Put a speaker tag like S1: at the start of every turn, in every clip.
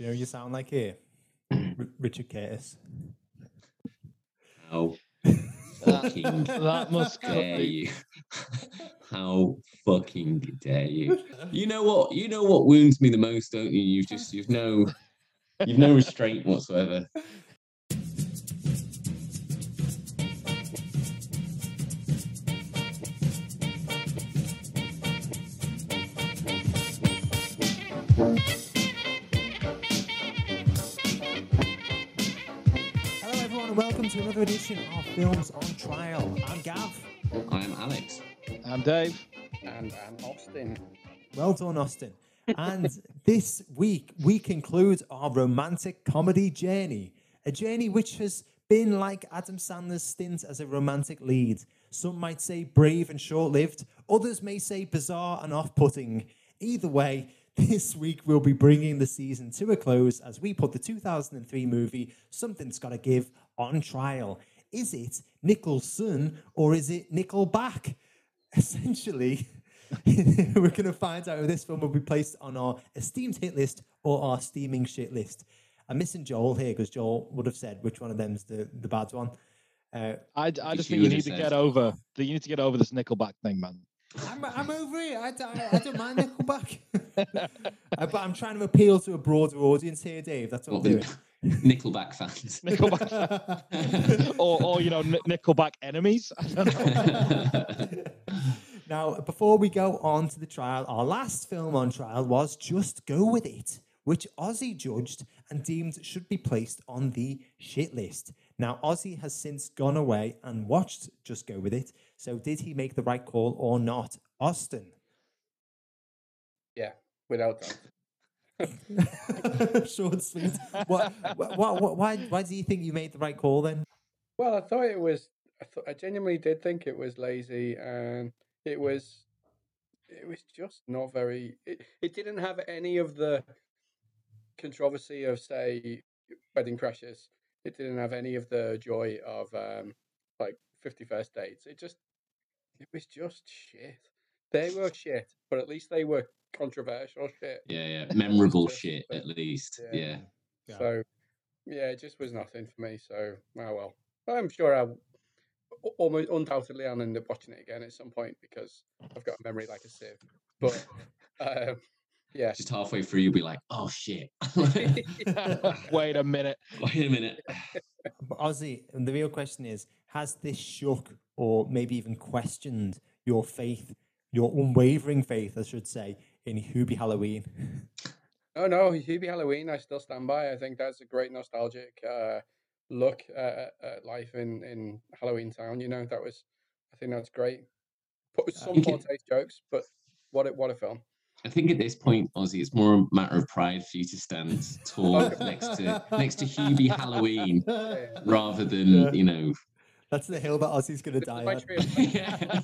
S1: Do you know who you sound like here? R- Richard Curtis.
S2: How fucking
S3: that must
S2: dare you? How fucking dare you? You know what? You know what wounds me the most, don't you? You've just you've no you've no restraint whatsoever.
S1: To another edition of Films on Trial. I'm Gav.
S2: I am Alex.
S3: I'm Dave.
S4: and I'm Austin.
S1: Well done, Austin. And this week, we conclude our romantic comedy journey, a journey which has been like Adam Sandler's stint as a romantic lead. Some might say brave and short lived, others may say bizarre and off putting. Either way, this week we'll be bringing the season to a close as we put the 2003 movie Something's Gotta Give on trial. Is it Nicholson or is it Nickelback? Essentially, we're going to find out if this film will be placed on our esteemed hit list or our steaming shit list. I'm missing Joel here because Joel would have said which one of them's the, the bad one. Uh,
S3: I, I just think you need to
S2: said.
S3: get over. that You need to get over this Nickelback thing, man.
S1: I'm, I'm over it. I, don't- I don't mind Nickelback. Uh, but I'm trying to appeal to a broader audience here, Dave. That's what
S2: What
S1: I'm doing.
S2: Nickelback fans.
S3: Nickelback, or, or you know, Nickelback enemies. I don't know.
S1: Now, before we go on to the trial, our last film on trial was Just Go With It, which Ozzy judged and deemed should be placed on the shit list. Now, Ozzy has since gone away and watched Just Go With It. So, did he make the right call or not? Austin.
S4: Yeah, without doubt.
S1: Short sweet. What, what, what, why, why do you think you made the right call then?
S4: Well, I thought it was. I, thought, I genuinely did think it was lazy, and it was. It was just not very. It, it didn't have any of the controversy of, say, Wedding Crashers. It didn't have any of the joy of, um, like, Fifty First Dates. It just. It was just shit. They were shit, but at least they were controversial shit.
S2: yeah, yeah. Memorable shit at least.
S4: Yeah.
S2: Yeah.
S1: Yeah.
S4: So, yeah, it just was nothing for me. So, oh well. I'm sure I'll almost undoubtedly I'll end up watching it again at some point because I've got a memory like a sieve. But, um, yeah.
S2: Just halfway through you'll be like, oh shit.
S3: Wait a minute.
S2: Wait a minute.
S1: But Ozzy, the real question is Has this shook or maybe even questioned your faith, your unwavering faith, I should say, in Hubie Halloween?
S4: Oh no, Hubie Halloween, I still stand by. I think that's a great nostalgic uh, look at, at life in, in Halloween Town. You know, that was, I think that's great. Put some
S2: think
S4: poor taste jokes, but what a, what a film.
S2: I think at this point, Ozzy, it's more a matter of pride for you to stand tall next to next to Hubie Halloween rather than,
S1: Yeah.
S2: you know,
S1: That's the hill that Ozzy's going to die
S4: my
S1: on.
S4: tree of
S2: yeah.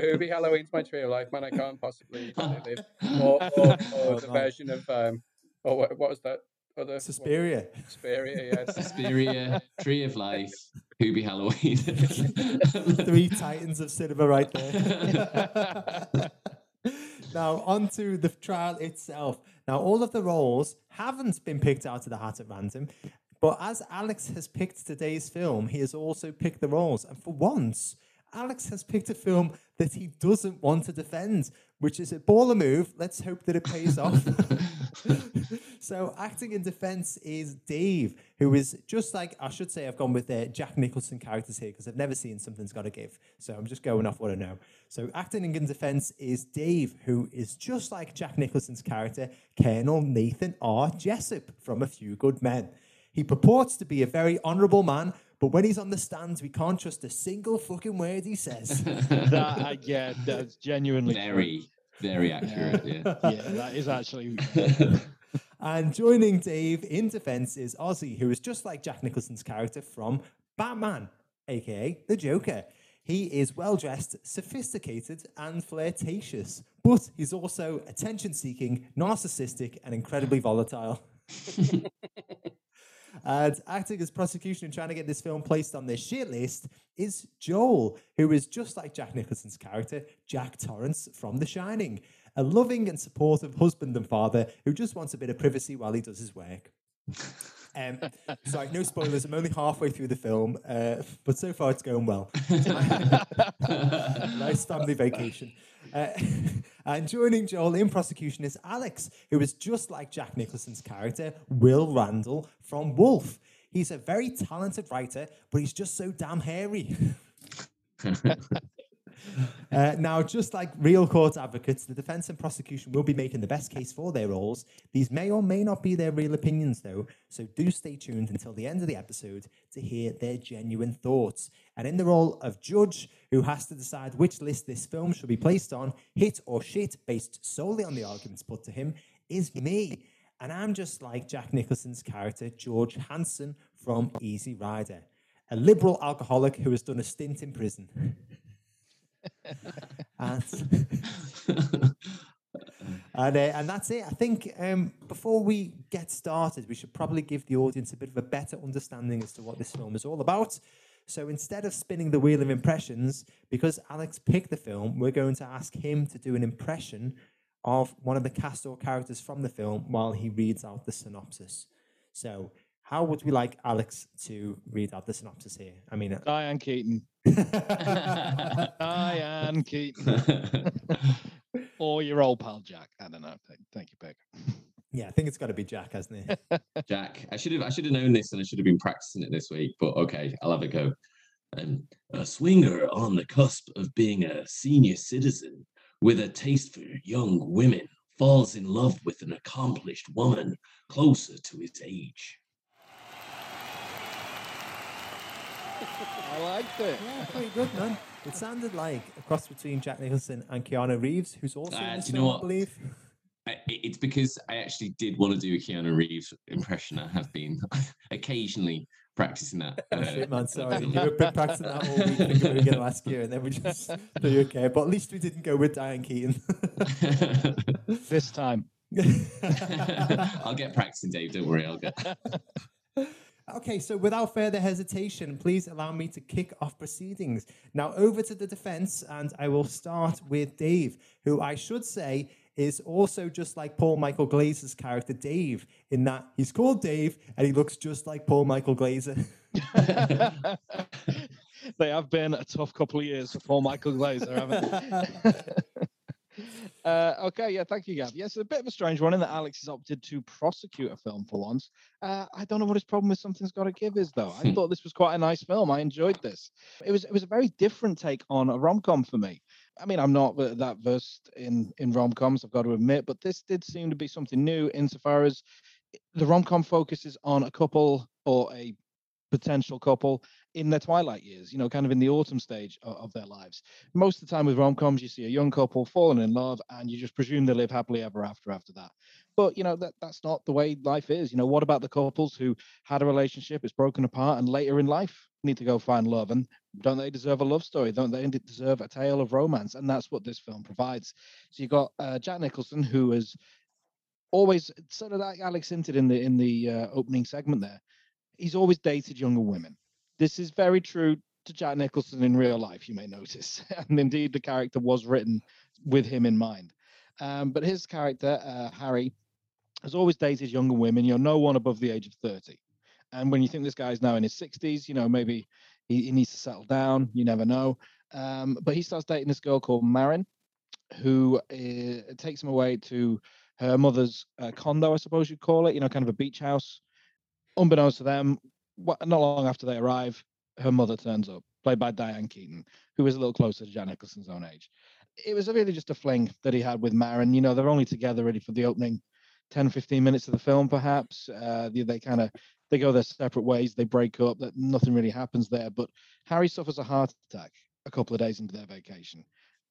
S4: Hubie Halloween's my tree of life, man. I can't possibly live. Or, or, or
S1: Oh,
S4: the
S1: no.
S4: version of, um, or what, what was that other? what-
S1: Suspiria.
S4: Suspiria, yeah.
S2: Suspiria, Tree of Life, Hubie Halloween.
S1: Three titans of cinema right there. now, on to the trial itself. Now, all of the roles haven't been picked out of the hat at random, but as Alex has picked today's film, he has also picked the roles. And for once, Alex has picked a film that he doesn't want to defend, which is a baller move. Let's hope that it pays off. so, acting in defense is Dave, who is just like, I should say, I've gone with uh, Jack Nicholson characters here because I've never seen Something's Gotta Give. So, I'm just going off what I know. So, acting in defense is Dave, who is just like Jack Nicholson's character, Colonel Nathan R. Jessup from A Few Good Men. He purports to be a very honourable man, but when he's on the stands, we can't trust a single fucking word he says.
S3: That, uh, yeah, that's genuinely true.
S2: very, very accurate. Yeah.
S3: Yeah, that is actually.
S1: And joining Dave in defense is Ozzy, who is just like Jack Nicholson's character from Batman, aka the Joker. He is well dressed, sophisticated, and flirtatious, but he's also attention seeking, narcissistic, and incredibly volatile. and acting as prosecution and trying to get this film placed on their shit list is Joel, who is just like Jack Nicholson's character, Jack Torrance from The Shining. a loving and supportive husband and father who just wants a bit of privacy while he does his work. Um, sorry, no spoilers. I'm only halfway through the film, uh, but so far it's going well. nice family vacation. Uh, and joining Joel in prosecution is Alex, who is just like Jack Nicholson's character, Will Randall from Wolf. He's a very talented writer, but he's just so damn hairy. Uh, now, just like real court advocates, the defense and prosecution will be making the best case for their roles. These may or may not be their real opinions, though, so do stay tuned until the end of the episode to hear their genuine thoughts. And in the role of judge, who has to decide which list this film should be placed on, hit or shit, based solely on the arguments put to him, is me. And I'm just like Jack Nicholson's character, George Hanson from Easy Rider, a liberal alcoholic who has done a stint in prison. and, and, uh, and that's it. I think um, before we get started, we should probably give the audience a bit of a better understanding as to what this film is all about. So instead of spinning the wheel of impressions, because Alex picked the film, we're going to ask him to do an impression of one of the cast or characters from the film while he reads out the synopsis. So, how would we like Alex to read out the synopsis here? I mean, uh,
S3: Diane Keaton. Diane Keaton. or your old pal Jack. I don't know. Thank, thank you, Peg.
S1: Yeah, I think it's got to be Jack, hasn't it?
S2: Jack, I should have I should have known this and I should have been practicing it this week, but okay, I'll have a go. Um, a swinger on the cusp of being a senior citizen with a taste for young women falls in love with an accomplished woman closer to his age.
S3: I liked it.
S1: Yeah, pretty good, man. It sounded like a cross between Jack Nicholson and Keanu Reeves, who's also
S2: Uh,
S1: in this
S2: do you know
S1: film, I believe.
S2: I, it- it's because I actually did want to do a Keanu Reeves impression. I have been occasionally practicing that.
S1: Oh,
S2: uh,
S1: shit, man, sorry.
S2: film.
S1: You've been practicing that all week. we were going to ask you, and then we just threw okay. But at least we didn't go with Diane Keaton.
S3: This time.
S2: I'll get practicing, Dave. Don't worry. I'll get.
S1: Okay, so without further hesitation, please allow me to kick off proceedings. Now, over to the defense, and I will start with Dave, who I should say is also just like Paul Michael Glaser's character, Dave, in that he's called Dave and he looks just like Paul Michael Glaser.
S3: they have been a tough couple of years for Paul Michael Glaser, haven't they? Uh, okay, yeah, thank you, Gav. Yes, a bit of a strange one in that Alex has opted to prosecute a film for once. Uh, I don't know what his problem with Something's Got to Give is, though. I
S2: Hmm.
S3: thought this was quite a nice film. I enjoyed this. It was it was a very different take on a rom com for me. I mean, I'm not that versed in in rom coms, I've got to admit, but this did seem to be something new insofar as the rom com focuses on a couple or a potential couple in their twilight years, you know, kind of in the autumn stage of, of their lives. Most of the time with rom coms, you see a young couple falling in love and you just presume they live happily ever after after that. But, you know, that, that's not the way life is. You know, what about the couples who had a relationship, it's broken apart, and later in life need to go find love? And don't they deserve a love story? Don't they deserve a tale of romance? And that's what this film provides. So you got uh, Jack Nicholson, who is always sort of like Alex hinted in the in the uh, opening segment there. He's always dated younger women. This is very true to Jack Nicholson in real life, you may notice, and indeed the character was written with him in mind. Um, but his character, uh, Harry, has always dated younger women. You know, no one above the age of thirty. And when you think this guy's now in his sixties, you know, maybe he, he needs to settle down. You never know. Um, but he starts dating this girl called Marin, who uh, takes him away to her mother's uh, condo, I suppose you'd call it, you know, kind of a beach house. Unbeknownst to them, wha- not long after they arrive, her mother turns up, played by Diane Keaton, who is a little closer to Jack Nicholson's own age. It was really just a fling that he had with Marin. You know, they're only together really for the opening 10, 15 minutes of the film, perhaps. Uh, they, they kind of they go their separate ways, they break up, that nothing really happens there. But Harry suffers a heart attack a couple of days into their vacation.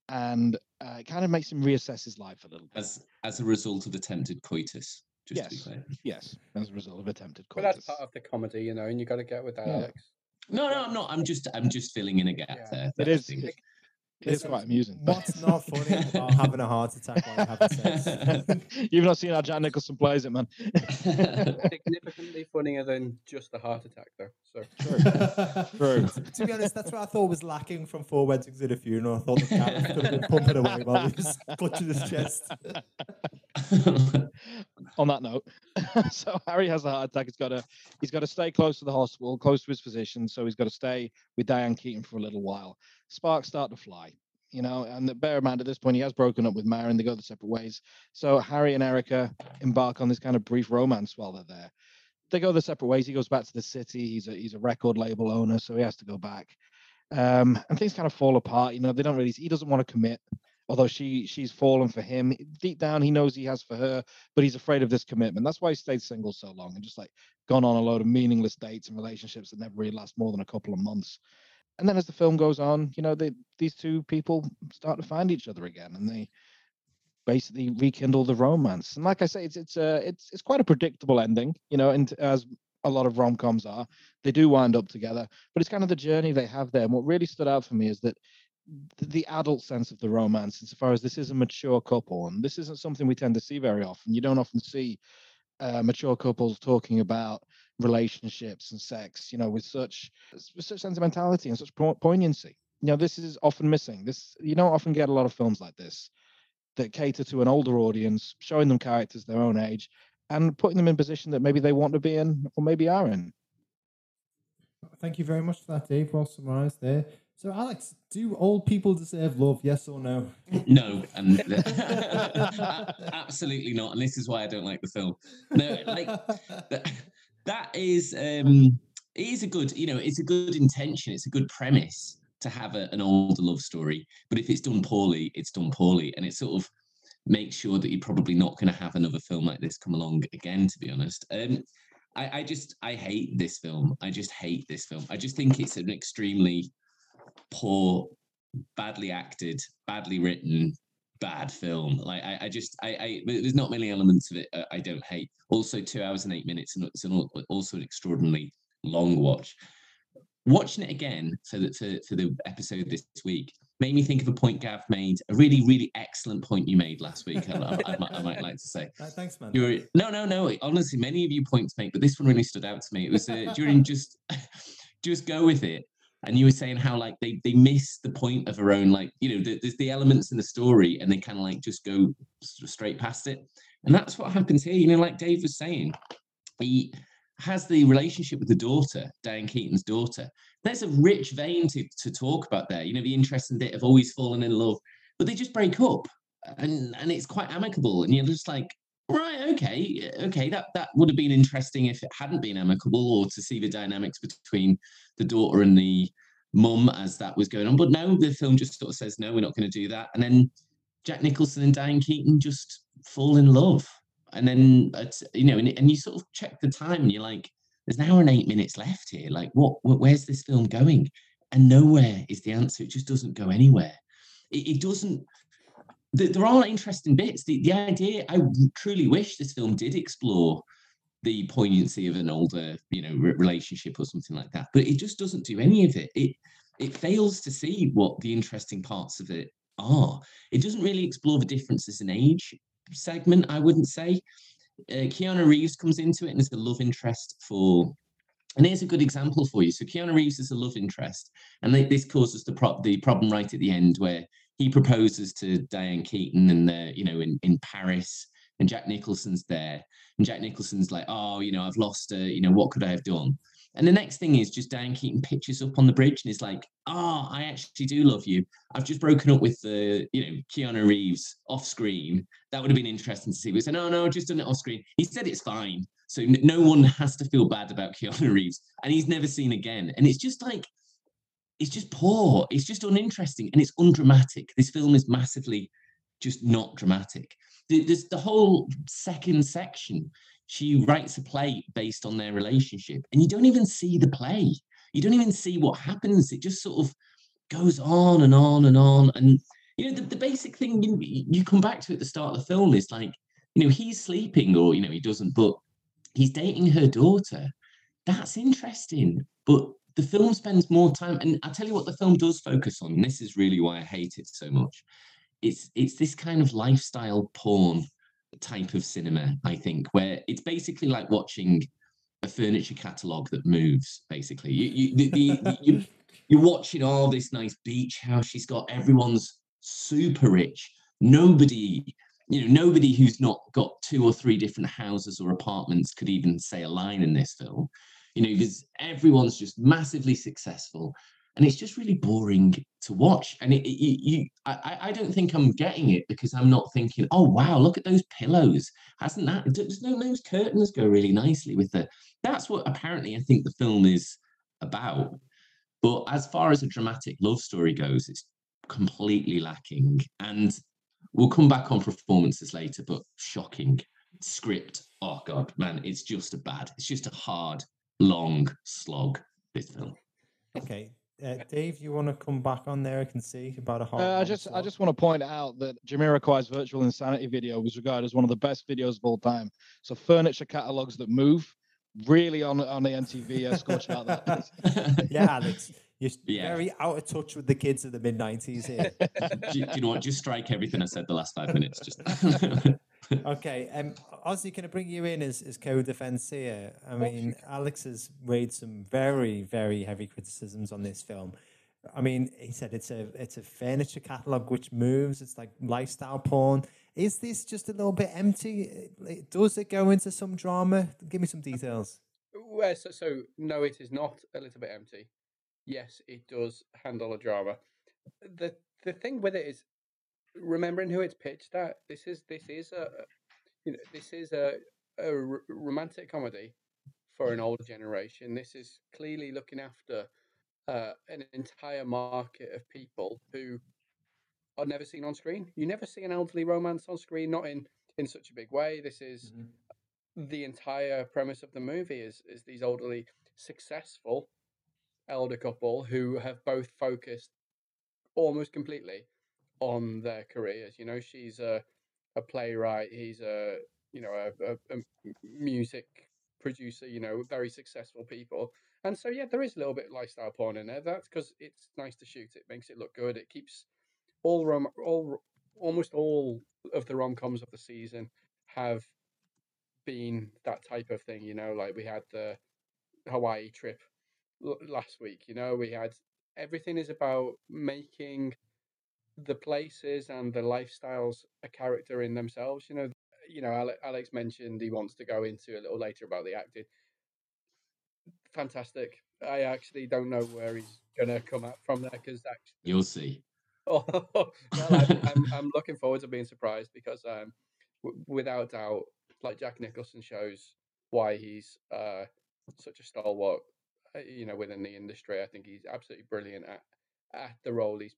S3: And uh, it kind of makes him reassess his life a little bit.
S2: As as a result of attempted coitus, just to be
S3: Yes.
S2: clear.
S3: Yes, as a result of attempted coitus.
S4: But that's part of the comedy, you know, and you've got to get with that,
S3: Yeah.
S4: Alex.
S2: No, no, I'm not. I'm just I'm just filling in a gap
S4: Yeah.
S2: there.
S3: It
S2: that I
S3: is.
S2: think-
S3: it- It's quite amusing.
S1: What's not funny about having a heart attack while you're having sex?
S3: You've not seen how Jack Nicholson plays it, man.
S4: Significantly funnier than just a heart attack, though. So
S3: True.
S1: to be honest, that's what I thought was lacking from Four Weddings and a Funeral. I thought the Gareth could have been pumping away while he was clutching his chest.
S3: on that note, so Harry has a heart attack. He's got to he's got to stay close to the hospital, close to his physician. So he's got to stay with Diane Keaton for a little while. Sparks start to fly, you know. And the, bear in mind at this point, he has broken up with Marin. They go their separate ways. So Harry and Erica embark on this kind of brief romance while they're there. They go their separate ways. He goes back to the city. He's a he's a record label owner, so he has to go back. Um, and things kind of fall apart. You know, they don't really. He doesn't want to commit although she she's fallen for him deep down he knows he has for her but he's afraid of this commitment that's why he stayed single so long and just like gone on a load of meaningless dates and relationships that never really last more than a couple of months and then as the film goes on you know they, these two people start to find each other again and they basically rekindle the romance. And like i say it's it's uh, it's it's quite a predictable ending you know and as a lot of rom-coms are they do wind up together but it's kind of the journey they have there. And what really stood out for me is that the adult sense of the romance insofar as this is a mature couple and this isn't something we tend to see very often. You don't often see uh, mature couples talking about relationships and sex you know with such with such sentimentality and such poignancy you know this is often missing this you don't often get a lot of films like this that cater to an older audience showing them characters their own age and putting them in position that maybe they want to be in or maybe are in
S1: thank you very much for that dave well summarized there so, Alex, do old people deserve love? Yes or no?
S2: No, and absolutely not. And this is why I don't like the film. No, like that, that is um, is a good, you know, it's a good intention. It's a good premise to have a, an older love story, but if it's done poorly, it's done poorly, and it sort of makes sure that you're probably not going to have another film like this come along again. To be honest. Um, I, I just I hate this film. I just hate this film. I just think it's an extremely poor, badly acted, badly written, bad film. Like I, I just, I, I, there's not many elements of it uh, I don't hate. Also, two hours and eight minutes, and it's an, also an extraordinarily long watch. Watching it again for the for, for the episode this week made me think of a point Gav made, a really, really excellent point you made last week. I, I, I, might, I might, like to say.
S1: thanks, man.
S2: Were, no, no, no. Honestly, many of you points make, but this one really stood out to me. It was uh, during just, just go with it and you were saying how like they they miss the point of her own like you know there's the elements in the story and they kind of like just go straight past it. And that's what happens here you know like dave was saying he has the relationship with the daughter diane keaton's daughter. There's a rich vein to, to talk about there you know the interesting bit of always falling in love but they just break up. And and it's quite amicable and you're just like right okay okay that that would have been interesting if it hadn't been amicable or to see the dynamics between the daughter and the mum as that was going on. But no the film just sort of says no we're not going to do that. And then jack nicholson and diane keaton just fall in love. And then you know and, and you sort of check the time and you're like there's an hour and eight minutes left here. Like what where's this film going? And nowhere is the answer. It just doesn't go anywhere. It, it doesn't there are interesting bits. The, the idea, I truly wish this film did explore the poignancy of an older, you know, re- relationship or something like that. But it just doesn't do any of it. It it fails to see what the interesting parts of it are. It doesn't really explore the differences in age segment. I wouldn't say. Uh, Keanu Reeves comes into it and is the love interest for. And here's a good example for you. So Keanu Reeves is a love interest, and they, this causes the pro- the problem right at the end where he proposes to Diane Keaton and they're, you know, in, in Paris and Jack Nicholson's there. And Jack Nicholson's like, oh, you know, I've lost her, you know, what could I have done? And the next thing is just Diane Keaton pitches up on the bridge and is like, oh, I actually do love you. I've just broken up with the, you know, Keanu Reeves off screen. That would have been interesting to see. We said, no, no, just done it off screen. He said it's fine. So no one has to feel bad about Keanu Reeves. And he's never seen again. And it's just like, it's just poor. It's just uninteresting and it's undramatic. This film is massively just not dramatic. There's the whole second section. She writes a play based on their relationship, and you don't even see the play. You don't even see what happens. It just sort of goes on and on and on. And you know, the, the basic thing you, you come back to at the start of the film is like, you know, he's sleeping, or you know, he doesn't, but he's dating her daughter. That's interesting, but the film spends more time, and I'll tell you what, the film does focus on. This is really why I hate it so much. It's it's this kind of lifestyle porn type of cinema, I think, where it's basically like watching a furniture catalog that moves. Basically, you you the, the, you you're watching all oh, this nice beach house she's got. Everyone's super rich. Nobody, you know, nobody who's not got two or three different houses or apartments could even say a line in this film. You know, because everyone's just massively successful and it's just really boring to watch. And it, it, you, I, I don't think I'm getting it because I'm not thinking, oh wow, look at those pillows. Hasn't that? Does no those curtains go really nicely with the? That's what apparently I think the film is about. But as far as a dramatic love story goes, it's completely lacking. And we'll come back on performances later, but shocking script. Oh god, man, it's just a bad. It's just a hard, long slog. This film.
S1: Okay, uh, Dave, you want to come back on there? I can see about a half.
S3: Uh, I just, I just want to point out that Jamiroquai's Virtual Insanity video was regarded as one of the best videos of all time. So furniture catalogs that move, really on on the MTV uh, score chart.
S1: That yeah, Alex, you're yeah. very out of touch with the kids of the mid '90s here.
S2: do, do, you know what? Just strike everything I said the last five minutes. Just
S1: okay, um, Ozzy, can I bring you in as, as co-defense here? I mean, Alex has raised some very, very heavy criticisms on this film. I mean, he said it's a it's a furniture catalog which moves. It's like lifestyle porn. Is this just a little bit empty? Does it go into some drama? Give me some details.
S4: Well, so, so no, it is not a little bit empty. Yes, it does handle a drama. the The thing with it is, remembering who it's pitched at. This is this is a you know this is a, a r- romantic comedy for an older generation. This is clearly looking after uh, an entire market of people who are never seen on screen. You never see an elderly romance on screen, not in in such a big way. This is mm-hmm. the entire premise of the movie is is these elderly successful elder couple who have both focused almost completely on their careers. You know, she's a a playwright. He's a you know a, a, a music producer. You know, very successful people. And so yeah, there is a little bit of lifestyle porn in there. That's because it's nice to shoot. It makes it look good. It keeps all rom all almost all of the rom coms of the season have been that type of thing. You know, like we had the Hawaii trip last week. You know, we had everything is about making the places and the lifestyles a character in themselves. You know, you know, Alex mentioned he wants to go into a little later about the acting. Fantastic. I actually don't know where he's gonna come out from there because actually
S2: you'll see.
S4: Oh, well, I'm, I'm, I'm, looking forward to being surprised because, um, w- without doubt, like Jack Nicholson shows why he's uh, such a stalwart, uh, you know, within the industry. I think he's absolutely brilliant at at the role he's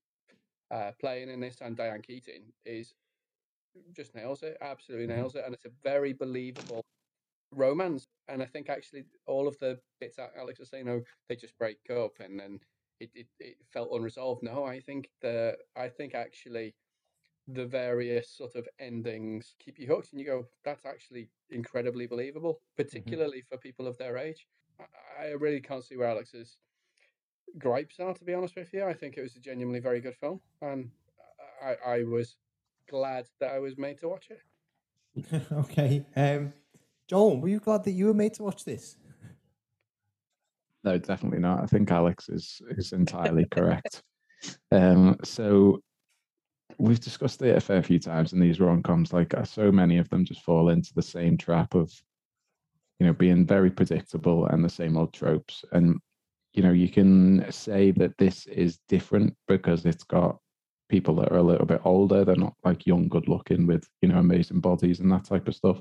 S4: uh, playing in this, and Diane Keaton is just nails it, absolutely mm-hmm. nails it, and it's a very believable romance. And I think actually all of the bits that Alex is saying, oh, they just break up, and then it, it, it felt unresolved. No, I think the I think actually the various sort of endings keep you hooked, and you go, that's actually incredibly believable, mm-hmm. particularly mm-hmm. for people of their age. I, I really can't see where Alex is gripes are, to be honest with you. I think it was a genuinely very good film, and I, I was glad that I was made to watch it.
S1: okay, um, Joel, were you glad that you were made to watch this?
S5: No, definitely not. I think Alex is is entirely correct. Um, so we've discussed it a fair few times in these rom coms. Like uh, so many of them just fall into the same trap of, you know, being very predictable and the same old tropes. And you know, you can say that this is different because it's got people that are a little bit older. They're not like young, good looking with, you know, amazing bodies and that type of stuff.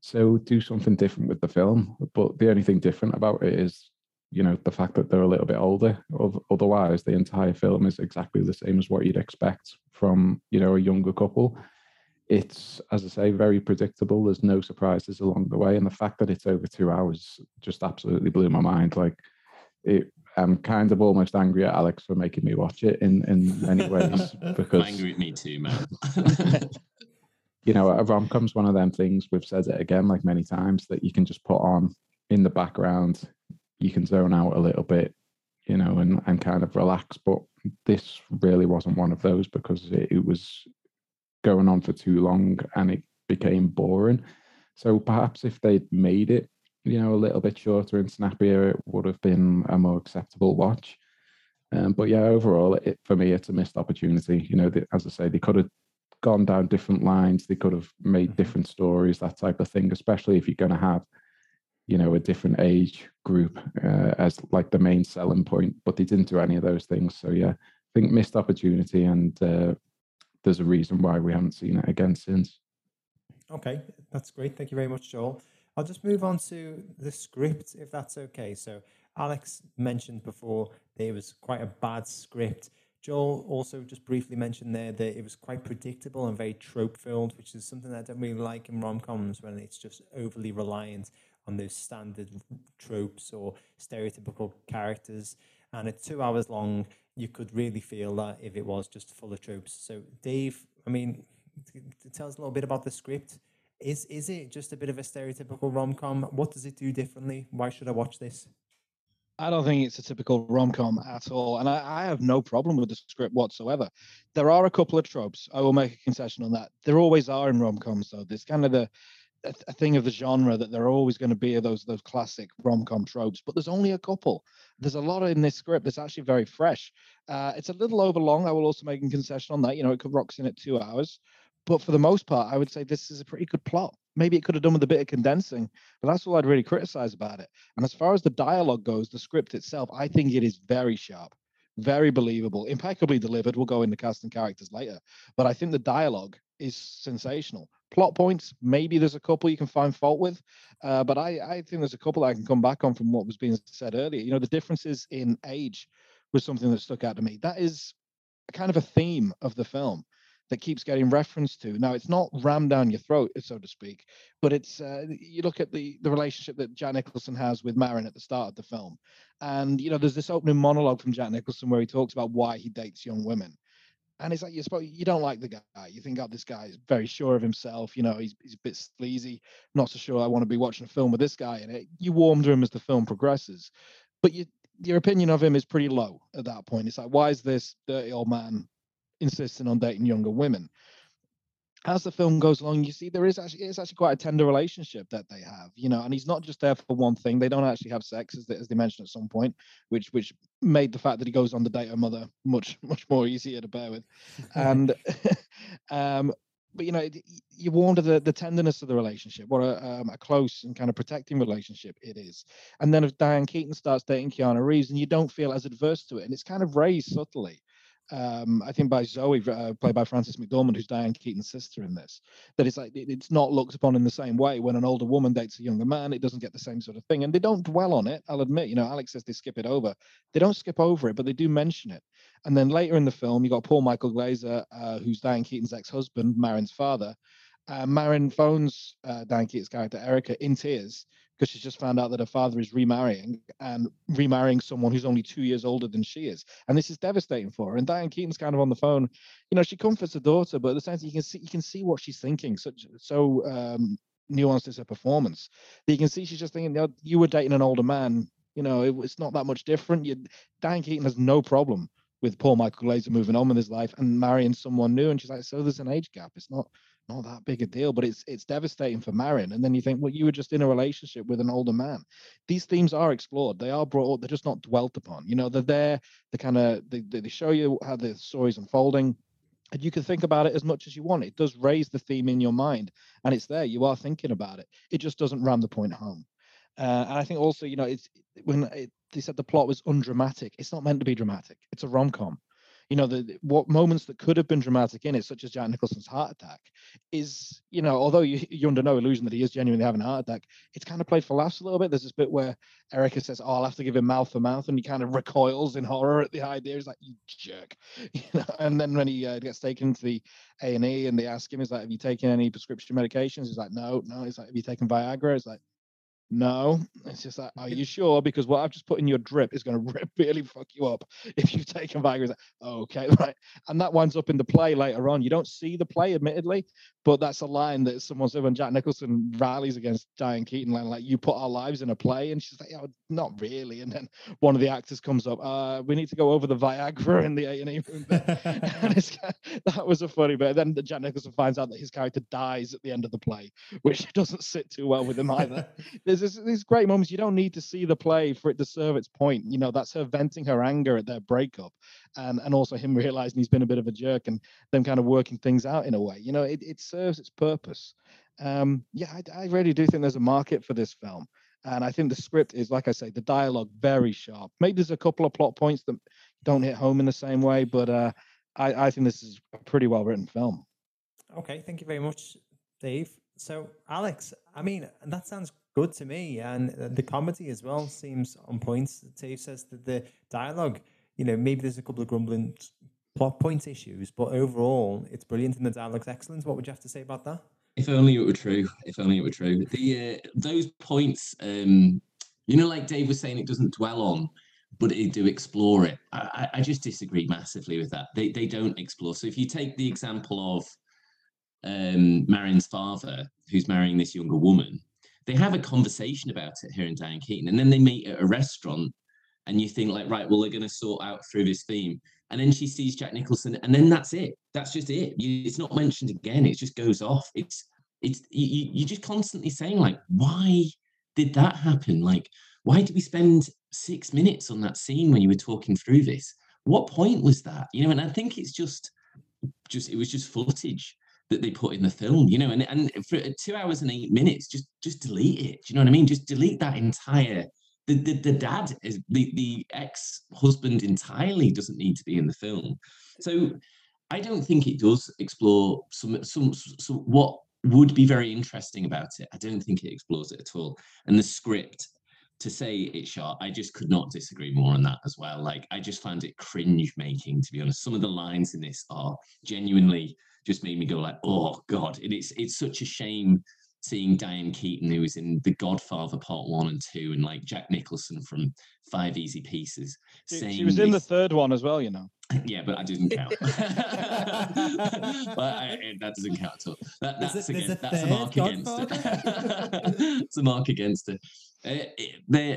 S5: So do something different with the film. But the only thing different about it is, you know, the fact that they're a little bit older. Otherwise, the entire film is exactly the same as what you'd expect from, you know, a younger couple. It's, as I say, very predictable. There's no surprises along the way. And the fact that it's over two hours just absolutely blew my mind. Like, it, I'm kind of almost angry at Alex for making me watch it in in many ways because
S2: I'm angry at me too, man.
S5: you know, a rom com's one of them things. We've said it again like many times that you can just put on in the background. You can zone out a little bit. you know, and and kind of relax. But this really wasn't one of those because it, it was going on for too long and it became boring. So perhaps if they'd made it, you know, a little bit shorter and snappier, it would have been a more acceptable watch. Um, but yeah, overall, it, for me, it's a missed opportunity. You know, the, as I say, they could have gone down different lines. They could have made mm-hmm. different stories, that type of thing. Especially if you're going to have, you know, a different age group uh, as like the main selling point. But they didn't do any of those things. So yeah, I think missed opportunity, and uh, there's a reason why we haven't seen it again since.
S1: Okay, that's great. Thank you very much, Joel. I'll just move on to the script, if that's okay. So Alex mentioned before there was quite a bad script. Joel also just briefly mentioned there that it was quite predictable and very trope filled, which is something I don't really like in rom coms when it's just overly reliant on those standard tropes or stereotypical characters. And at two hours long, you could really feel that if it was just full of tropes. So, Dave, I mean, tell us a little bit about the script. Is is it just a bit of a stereotypical rom com? What does it do differently? Why should I watch this?
S3: I don't think it's a typical rom com at all. And I, I, have no problem with the script whatsoever. There are a couple of tropes. I will make a concession on that. There always are in rom coms, though. There's kind of the a, thing of the genre that there are always going to be those those classic rom com tropes, but there's only a couple. There's a lot in this script that's actually very fresh. Uh, it's a little over long. I will also make a concession on that. You know, it could rocks in at two hours, but for the most part, I would say this is a pretty good plot. Maybe it could have done with a bit of condensing, but that's all I'd really criticize about it. And as far as the dialogue goes, the script itself, I think it is very sharp, very believable, impeccably delivered. We'll go into cast and characters later, but I think the dialogue is sensational. Plot points, maybe there's a couple you can find fault with, uh, but I, I think there's a couple I can come back on from what was being said earlier. You know, the differences in age was something that stuck out to me. That is kind of a theme of the film that keeps getting referenced to. Now, it's not rammed down your throat, so to speak, but it's uh, you look at the the relationship that Jack Nicholson has with Marin at the start of the film, and you know there's this opening monologue from Jack Nicholson where he talks about why he dates young women. And it's like you suppose you don't like the guy. You think, oh, this guy is very sure of himself. You know, he's he's a bit sleazy. Not so sure I want to be watching a film with this guy in it. You warm to him as the film progresses, but you your opinion of him is pretty low at that point. It's like, why is this dirty old man insisting on dating younger women. As the film goes along, you see there is actually it's actually quite a tender relationship that they have, you know, and he's not just there for one thing. They don't actually have sex, as they, as they mentioned at some point, which which made the fact that he goes on to date her mother much much more easier to bear with, and um, but you know, you wonder the, the tenderness of the relationship, what a, um, a close and kind of protecting relationship it is. And then if Diane Keaton starts dating Keanu Reeves, and you don't feel as adverse to it, and it's kind of raised subtly um, I think by Zoe, uh, played by Frances McDormand, who's Diane Keaton's sister in this, that it's like it, it's not looked upon in the same way. When an older woman dates a younger man, it doesn't get the same sort of thing, and they don't dwell on it. I'll admit, you know, Alex says they skip it over. They don't skip over it, but they do mention it. And then later in the film, you got Paul Michael Glaser, uh, who's Diane Keaton's ex-husband, Marin's father. Uh, Marin phones uh, Diane Keaton's character Erica in tears because she's just found out that her father is remarrying and remarrying someone who's only two years older than she is. And this is devastating for her. And Diane Keaton's kind of on the phone. You know, she comforts her daughter, but at the same time, you can see you can see what she's thinking. Such so um, nuanced is her performance. That you can see she's just thinking, you, know, you were dating an older man. You know, it, it's not that much different. You, Diane Keaton has no problem with Paul Michael Glaser moving on with his life and marrying someone new. And she's like, so there's an age gap. It's not not that big a deal, but it's it's devastating for Marin. And then you think, well, you were just in a relationship with an older man. These themes are explored. They are brought. up. They're just not dwelt upon. You know, they're there. They kind of they, they show you how the story's unfolding. And you can think about it as much as you want. It does raise the theme in your mind, and it's there. You are thinking about it. It just doesn't ram the point home. Uh, and I think also, you know, it's when it, they said the plot was undramatic. It's not meant to be dramatic. It's a rom com you know, the what moments that could have been dramatic in it, such as Jack Nicholson's heart attack, is you know, although you, you're under no illusion that he is genuinely having a heart attack, it's kind of played for laughs a little bit. There's this bit where Erica says, "Oh, I'll have to give him mouth for mouth," and he kind of recoils in horror at the idea. He's like, "You jerk," you know. And then when he uh, gets taken to the A and E, and they ask him, "Is like, have you taken any prescription medications?" He's like, "No, no." He's like, "Have you taken Viagra?" He's like, No, it's just like, are you sure? Because what I've just put in your drip is going to really fuck you up if you've taken Viagra. Like, okay, right. And that winds up in the play later on. You don't see the play, admittedly, but that's a line that someone said when Jack Nicholson rallies against Diane Keaton, like, like you put our lives in a play. And she's like, oh, not really. And then one of the actors comes up, uh, we need to go over the Viagra in the A&E room. that was a funny bit. Then Jack Nicholson finds out that his character dies at the end of the play, which doesn't sit too well with him either. There's this, these great moments. You don't need to see the play for it to serve its point. You know, that's her venting her anger at their breakup, and and also him realizing he's been a bit of a jerk and them kind of working things out in a way. You know, it, it serves its purpose. Um, yeah, I, I really do think there's a market for this film. And I think the script is, like I say, the dialogue very sharp. Maybe there's a couple of plot points that don't hit home in the same way, but uh, I, I think this is a pretty well written film.
S1: Okay, thank you very much, Dave. So, Alex, I mean, that sounds good to me, and the comedy as well seems on point. Dave says that the dialogue, you know, maybe there's a couple of grumbling plot point issues, but overall, it's brilliant and the dialogue's excellent. What would you have to say about that?
S2: If only it were true. If only it were true. The uh, those points, um, you know, like Dave was saying, it doesn't dwell on, but it do explore it. I, I just disagree massively with that. They they don't explore. So if you take the example of um, Marin's father, who's marrying this younger woman, they have a conversation about it here in Diane Keaton, and then they meet at a restaurant, and you think like, right, well, they're going to sort out through this theme, and then she sees Jack Nicholson, and then that's it. That's just it. You, it's not mentioned again. It just goes off. It's it's you, you're just constantly saying like, why did that happen? Like, why did we spend six minutes on that scene when you were talking through this? What point was that? You know, and I think it's just just it was just footage that they put in the film, you know, and and for two hours and eight minutes, just just delete it. Do you know what I mean? Just delete that entire. The, the, the dad is the, the ex-husband entirely doesn't need to be in the film. So I don't think it does explore some some, some what would be very interesting about it. I don't think it explores it at all. And the script, to say it's shot, I just could not disagree more on that as well. Like I just found it cringe making, to be honest. Some of the lines in this are genuinely just made me go like, oh god, and it's it's such a shame seeing Diane Keaton, who was in The Godfather Part One and Two, and like Jack Nicholson from Five Easy Pieces.
S3: She, she was in the third one as well, you know.
S2: Yeah, but I didn't count. but I, that doesn't count at all. That, that's, again, a that's a mark against it. it's a mark against it. Uh,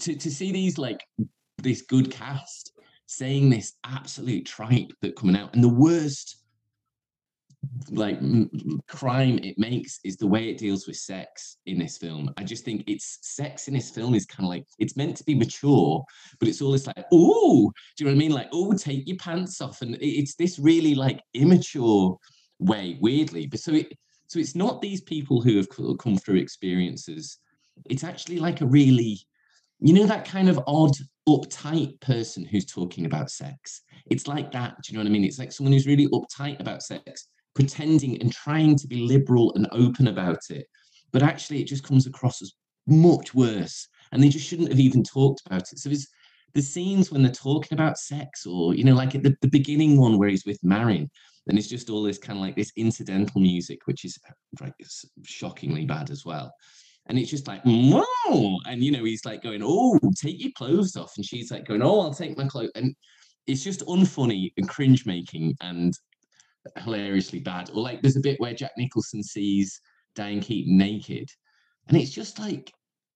S2: to, to see these like this good cast saying this absolute tripe that coming out, and the worst like crime it makes is the way it deals with sex in this film. I just think it's sex in this film is kind of like it's meant to be mature, but it's all this like, oh, do you know what I mean? Like, oh, take your pants off, and it's this really like immature way, weirdly. But so it so it's not these people who have come through experiences. It's actually like a really, you know, that kind of odd uptight person who's talking about sex. It's like that. Do you know what I mean? It's like someone who's really uptight about sex pretending and trying to be liberal and open about it. But actually, it just comes across as much worse. And they just shouldn't have even talked about it. So it's the scenes when they're talking about sex, or, you know, like at the, the beginning one where he's with Marin, and it's just all this kind of like this incidental music, which is uh, like shockingly bad as well. And it's just like. And, you know, he's like going, oh, take your clothes off. And she's like going, oh, I'll take my clothes. And it's just unfunny and cringe making. And hilariously bad. Or like there's a bit where Jack Nicholson sees Diane Keaton naked, and it's just like,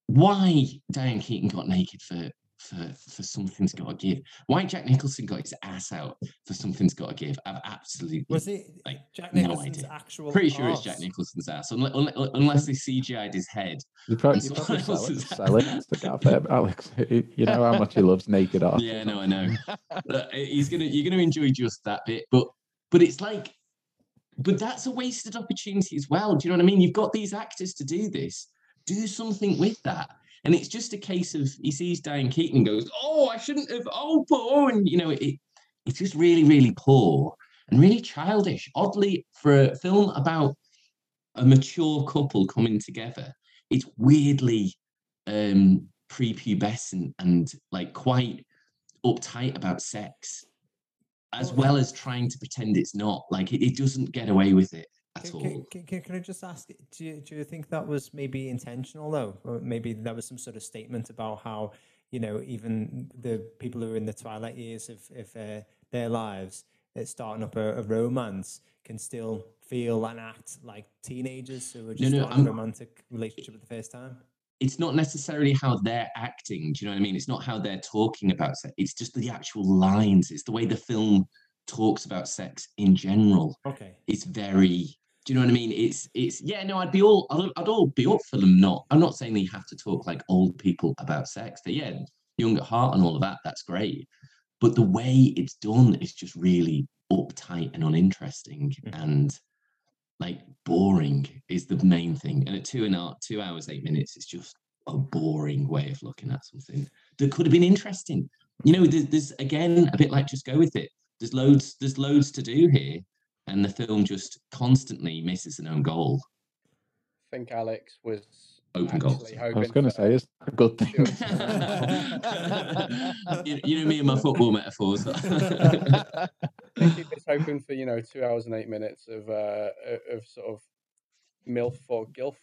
S2: why Diane Keaton got naked for for for something's got to give. Why Jack Nicholson got his ass out for something's got to give? I've absolutely
S1: was it like Jack Nicholson's no actual?
S2: Pretty sure it's Jack Nicholson's ass, unless, unless they CGI'd his head.
S5: You probably, you probably sell it, sell it to Gav, Alex. You know how much he loves naked art.
S2: Yeah, no, I know. Uh, he's gonna you're gonna enjoy just that bit, but but it's like, but that's a wasted opportunity as well. Do you know what I mean? You've got these actors to do this. Do something with that. And it's just a case of he sees Diane Keaton and goes, "Oh, I shouldn't have." Oh, poor, and you know, it, it's just really, really poor and really childish. Oddly, for a film about a mature couple coming together, it's weirdly um, prepubescent and like quite uptight about sex as well as trying to pretend it's not. Like it, it doesn't get away with it at
S1: Can,
S2: all.
S1: can, can, can I just ask? Do you, do you think that was maybe intentional though? Or maybe that was some sort of statement about how you know even the people who are in the twilight years of, of uh, their lives, uh, starting up a, a romance, can still feel and act like teenagers who are just
S2: no,
S1: starting a
S2: I'm-
S1: romantic relationship for the first time.
S2: it's not necessarily how they're acting. Do you know what I mean? It's not how they're talking about sex. It's just the actual lines. It's the way the film talks about sex in general.
S1: Okay.
S2: It's very. Do you know what I mean? It's it's yeah. No, I'd be all I'd, I'd all be up for them. Not. I'm not saying that you have to talk like old people about sex. But yeah, young at heart and all of that. That's great. But the way it's done is just really uptight and uninteresting
S1: Mhm.
S2: and like boring is the main thing. And at two and a half, two hours, eight minutes, it's just a boring way of looking at something that could have been interesting. You know, there's, there's again a bit like just go with it. There's loads, there's loads to do here, and the film just constantly misses an own goal.
S4: I think Alex was
S2: Open goals.
S5: I was going to say it's a good thing.
S2: you, you know me and my football metaphors.
S4: I think he was hoping for you know two hours and eight minutes of uh of sort of milf or gilf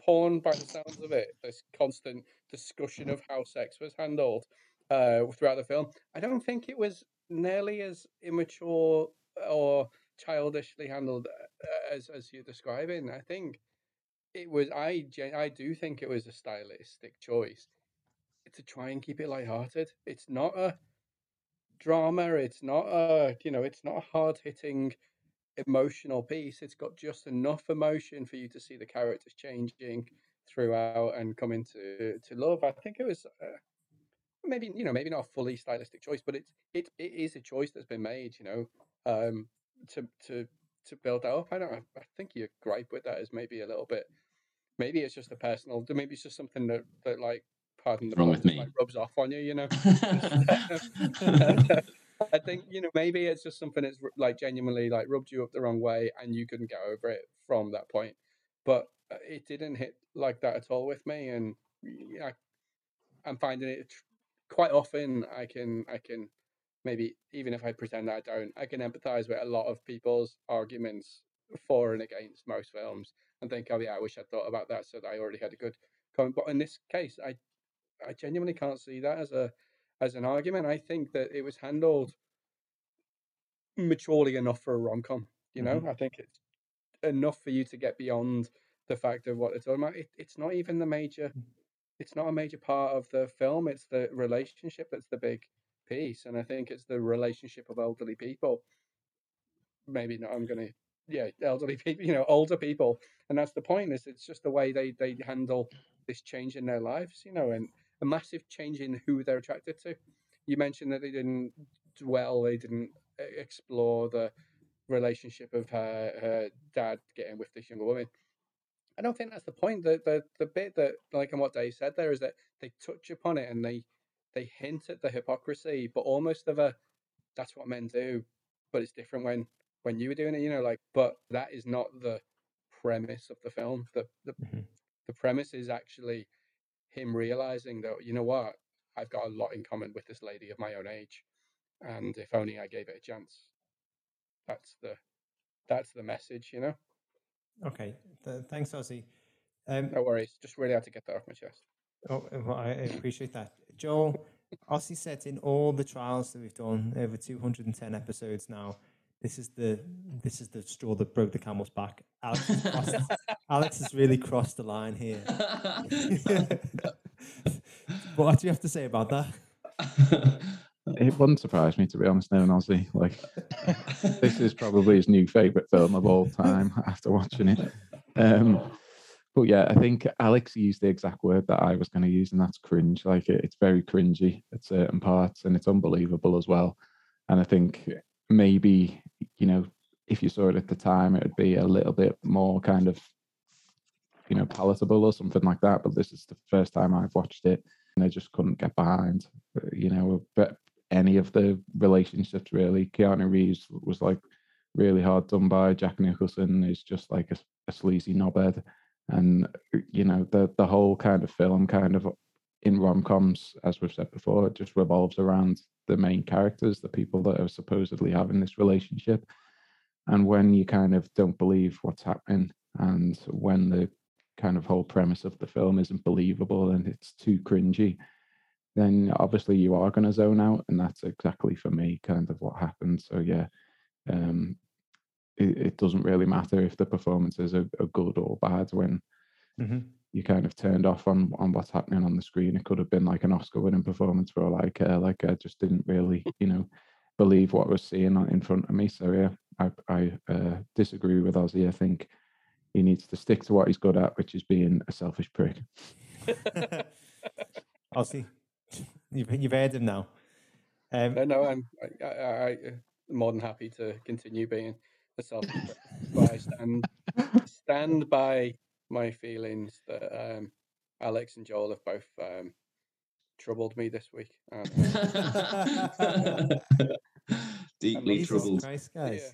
S4: porn by the sounds of it. This constant discussion of how sex was handled uh throughout the film. I don't think it was nearly as immature or childishly handled uh, as as you're describing. I think it was. I I do think it was a stylistic choice to try and keep it lighthearted. It's not a drama. It's not a you know. It's not a hard hitting emotional piece. It's got just enough emotion for you to see the characters changing throughout and coming to to love. I think it was. Uh, Maybe you know, maybe not a fully stylistic choice, but it's it it is a choice that's been made. You know, um, to to to build that up. I don't. I think your gripe with that is maybe a little bit. Maybe it's just a personal. Maybe it's just something that that like, pardon the
S2: Wrong with me.
S4: like rubs off on you. You know. I think you know maybe it's just something that's like genuinely like rubbed you up the wrong way and you couldn't get over it from that point. But uh, it didn't hit like that at all with me, and yeah, I'm finding it tr- quite often. I can I can maybe even if I pretend that I don't, I can empathize with a lot of people's arguments for and against most films and think, oh yeah, I wish I'd thought about that so that I already had a good comment. But in this case, I I genuinely can't see that as a as an argument. I think that it was handled maturely enough for a rom com. You know, mm-hmm. I think it's enough for you to get beyond the fact of what they're talking about. It, it's not even the major. Mm. It's not a major part of the film. It's the relationship that's the big piece, and I think it's the relationship of elderly people. Maybe not. I'm gonna. Yeah, elderly people. You know, older people, and that's the point. Is it's just the way they they handle this change in their lives. You know, and a massive change in who they're attracted to. You mentioned that they didn't dwell, they didn't explore the relationship of her, her dad getting with this younger woman. I don't think that's the point. The, the the bit that like and what Dave said there is that they touch upon it and they they hint at the hypocrisy, but almost of a that's what men do, but it's different when when you were doing it. You know, like but that is not the premise of the film. The the
S1: Mhm.
S4: the premise is actually him realizing that you know what I've got a lot in common with this lady of my own age, and if only I gave it a chance. That's the that's the message, you know.
S1: Okay. Th- thanks, Ozzy. Um,
S4: No worries, just really had to get that off my chest.
S1: Oh, well, I appreciate that. Joel, Ozzy said in all the trials that we've done, over 210 episodes now, this is the this is the straw that broke the camel's back. Alex has, crossed, Alex has really crossed the line here. what do you have to say about that?
S5: It wouldn't surprise me to be honest, knowing Ozzy. Like this is probably his new favorite film of all time after watching it. Um, but yeah, I think Alex used the exact word that I was going to use, and that's cringe. Like it, it's very cringy at certain parts, and it's unbelievable as well. And I think maybe you know if you saw it at the time, it would be a little bit more kind of you know palatable or something like that. But this is the first time I've watched it, and I just couldn't get behind. You know, but any of the relationships really. Keanu Reeves was like really hard done by. Jack Nicholson is just like a, a sleazy knobhead, and you know the the whole kind of film kind of in rom coms, as we've said before, it just revolves around the main characters, the people that are supposedly having this relationship. and when you kind of don't believe what's happening, and when the kind of whole premise of the film isn't believable and it's too cringy, then obviously you are going to zone out, and that's exactly for me kind of what happened. So yeah, um, it, it doesn't really matter if the performances are, are good or bad when
S1: Mhm.
S5: you kind of turned off on on what's happening on the screen. It could have been like an Oscar-winning performance for all I care. Like I just didn't really, you know, believe what I was seeing in front of me. So yeah, I I uh, disagree with Ozzy. I think he needs to stick to what he's good at, which is being a selfish prick.
S1: I'll see. You've, you've heard him now. Um,
S4: No, no, I'm I, I, I, I'm more than happy to continue being a self but I stand stand by my feelings that um, Alex and Joel have both um, troubled me this week. And,
S2: Deeply
S1: Jesus
S2: troubled.
S1: Christ, guys.
S4: Yeah.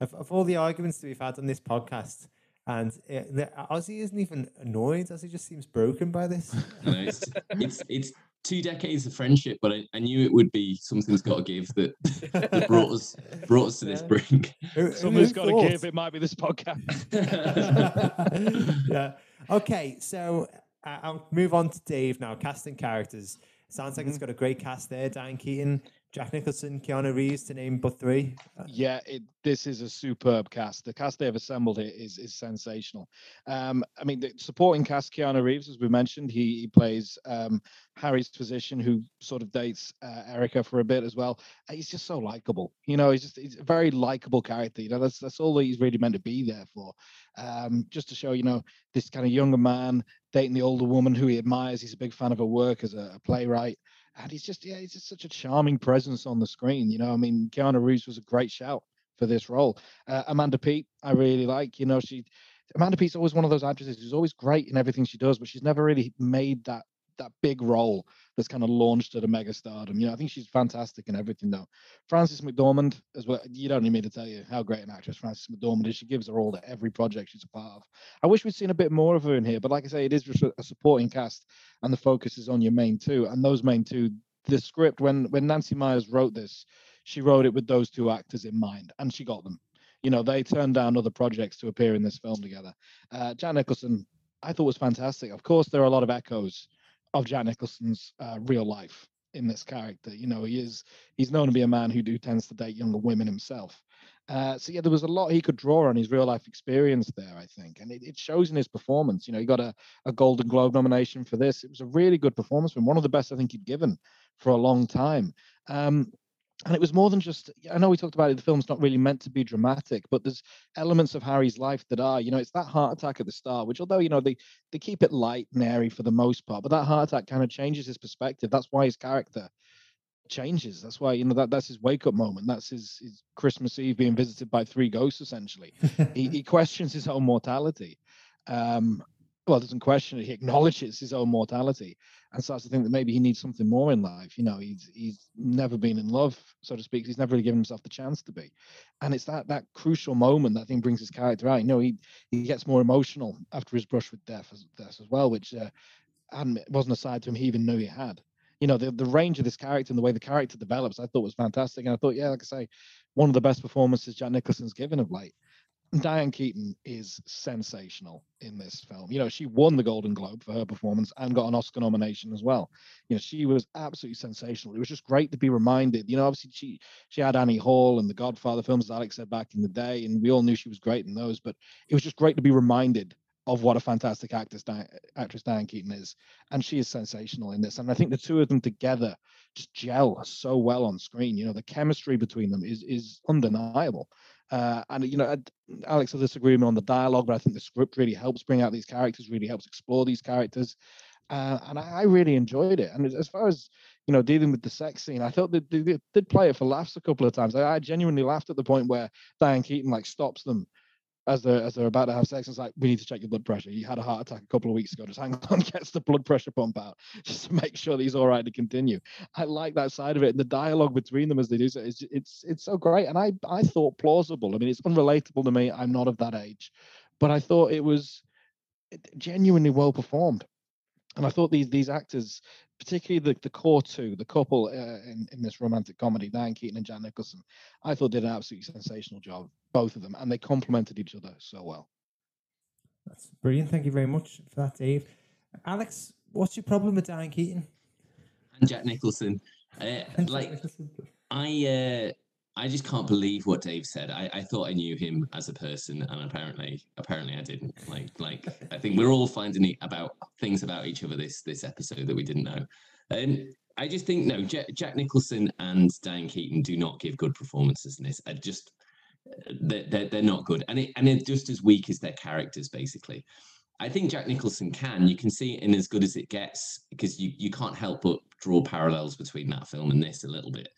S1: Of, of all the arguments that we've had on this podcast, and uh, the, Ozzy isn't even annoyed. Ozzy just seems broken by this.
S2: I know, it's, it's it's two decades of friendship, but I, I knew it would be something's got to give that, that brought us brought us to this
S1: Yeah.
S2: brink.
S1: Who- who
S3: Somebody's got to give. It might be this podcast.
S1: yeah. Okay, so uh, I'll move on to Dave now. Casting characters. Sounds like it's got a great cast there. Diane Keaton, Jack Nicholson, Keanu Reeves, to name but three.
S3: Yeah, it, this is a superb cast. The cast they've assembled here is is sensational. Um, I mean, the supporting cast, Keanu Reeves, as we mentioned, he, he plays um, Harry's physician who sort of dates uh, Erica for a bit as well. He's just so likable. You know, he's just he's a very likable character. You know, that's that's all he's really meant to be there for. Um, just to show, you know, this kind of younger man dating the older woman who he admires. He's a big fan of her work as a, a playwright. And he's just, yeah, he's just such a charming presence on the screen. You know, I mean, Keanu Reeves was a great shout for this role. Uh, Amanda Peet, I really like. You know, she Amanda Peet's always one of those actresses who's always great in everything she does, but she's never really made that that big role that's kind of launched her to mega stardom. You know, I think she's fantastic in everything though. Frances McDormand as well. You don't need me to tell you how great an actress Frances McDormand is. She gives her all to every project she's a part of. I wish we'd seen a bit more of her in here, but like I say, it is a supporting cast, and the focus is on your main two. And those main two, the script when when Nancy Meyers wrote this, she wrote it with those two actors in mind, and she got them. You know, they turned down other projects to appear in this film together. Uh, Jack Nicholson, I thought was fantastic. Of course, there are a lot of echoes of Jack Nicholson's uh, real life in this character. You know, he is he's known to be a man who do tends to date younger women himself. Uh, so yeah, there was a lot he could draw on his real life experience there, I think, and it, it shows in his performance. You know, he got a, a Golden Globe nomination for this. It was a really good performance from one of the best I think he'd given for a long time. Um, and it was more than just i know we talked about it the film's not really meant to be dramatic but there's elements of harry's life that are you know it's that heart attack at the start which although you know they they keep it light and airy for the most part but that heart attack kind of changes his perspective. That's why his character changes. That's why you know that that's his wake up moment. That's his, his christmas eve being visited by three ghosts essentially. He, he questions his own mortality. Um well doesn't question it he acknowledges his own mortality and starts to think that maybe he needs something more in life. You know, he's he's never been in love, so to speak. He's never really given himself the chance to be, and it's that that crucial moment that I think brings his character out. You know, he he gets more emotional after his brush with death as death as well, which uh, wasn't a side to him he even knew he had. You know, the the range of this character and the way the character develops, I thought was fantastic, and I thought, yeah, like I say, one of the best performances Jack Nicholson's given of late. Diane Keaton is sensational in this film. You know, she won the Golden Globe for her performance and got an Oscar nomination as well. You know, she was absolutely sensational. It was just great to be reminded. You know, obviously she she had Annie Hall and the Godfather films, as Alex said back in the day, and we all knew she was great in those. But it was just great to be reminded of what a fantastic actress actress Diane Keaton is, and she is sensational in this. And I think the two of them together just gel so well on screen. You know, the chemistry between them is is undeniable. Uh, and you know, Alex disagree with me on the dialogue, but I think the script really helps bring out these characters, really helps explore these characters, uh, and I, I really enjoyed it. And as- as far as you know, dealing with the sex scene, I thought they, they they did play it for laughs a couple of times. I, I genuinely laughed at the point where Diane Keaton like stops them as they're as they're about to have sex. It's like we need to check your blood pressure. You had a heart attack a couple of weeks ago. Just hang on, gets the blood pressure pump out just to make sure that he's all right to continue. I like that side of it. And the dialogue between them as they do so, it's it's it's so great. And I I thought plausible. I mean, it's unrelatable to me. I'm not of that age, but I thought it was genuinely well performed. And I thought these these actors, particularly the, the core two, the couple uh, in in this romantic comedy, Diane Keaton and Jack Nicholson, I thought did an absolutely sensational job, both of them, and they complemented each other so well.
S1: That's brilliant. Thank you very much for that, Dave. Alex, what's your problem with Diane Keaton?
S2: And Jack Nicholson. Uh, like I uh, I just can't believe what Dave said. I, I thought I knew him as a person, and apparently, apparently I didn't. Like, like I think we're all finding about things about each other this this episode that we didn't know. And um, I just think no, Jack, Jack Nicholson and Diane Keaton do not give good performances in this. I just they're, they're, they're not good, and it and it's just as weak as their characters basically. I think Jack Nicholson can. You can see it in as good as it gets because you you can't help but draw parallels between that film and this a little bit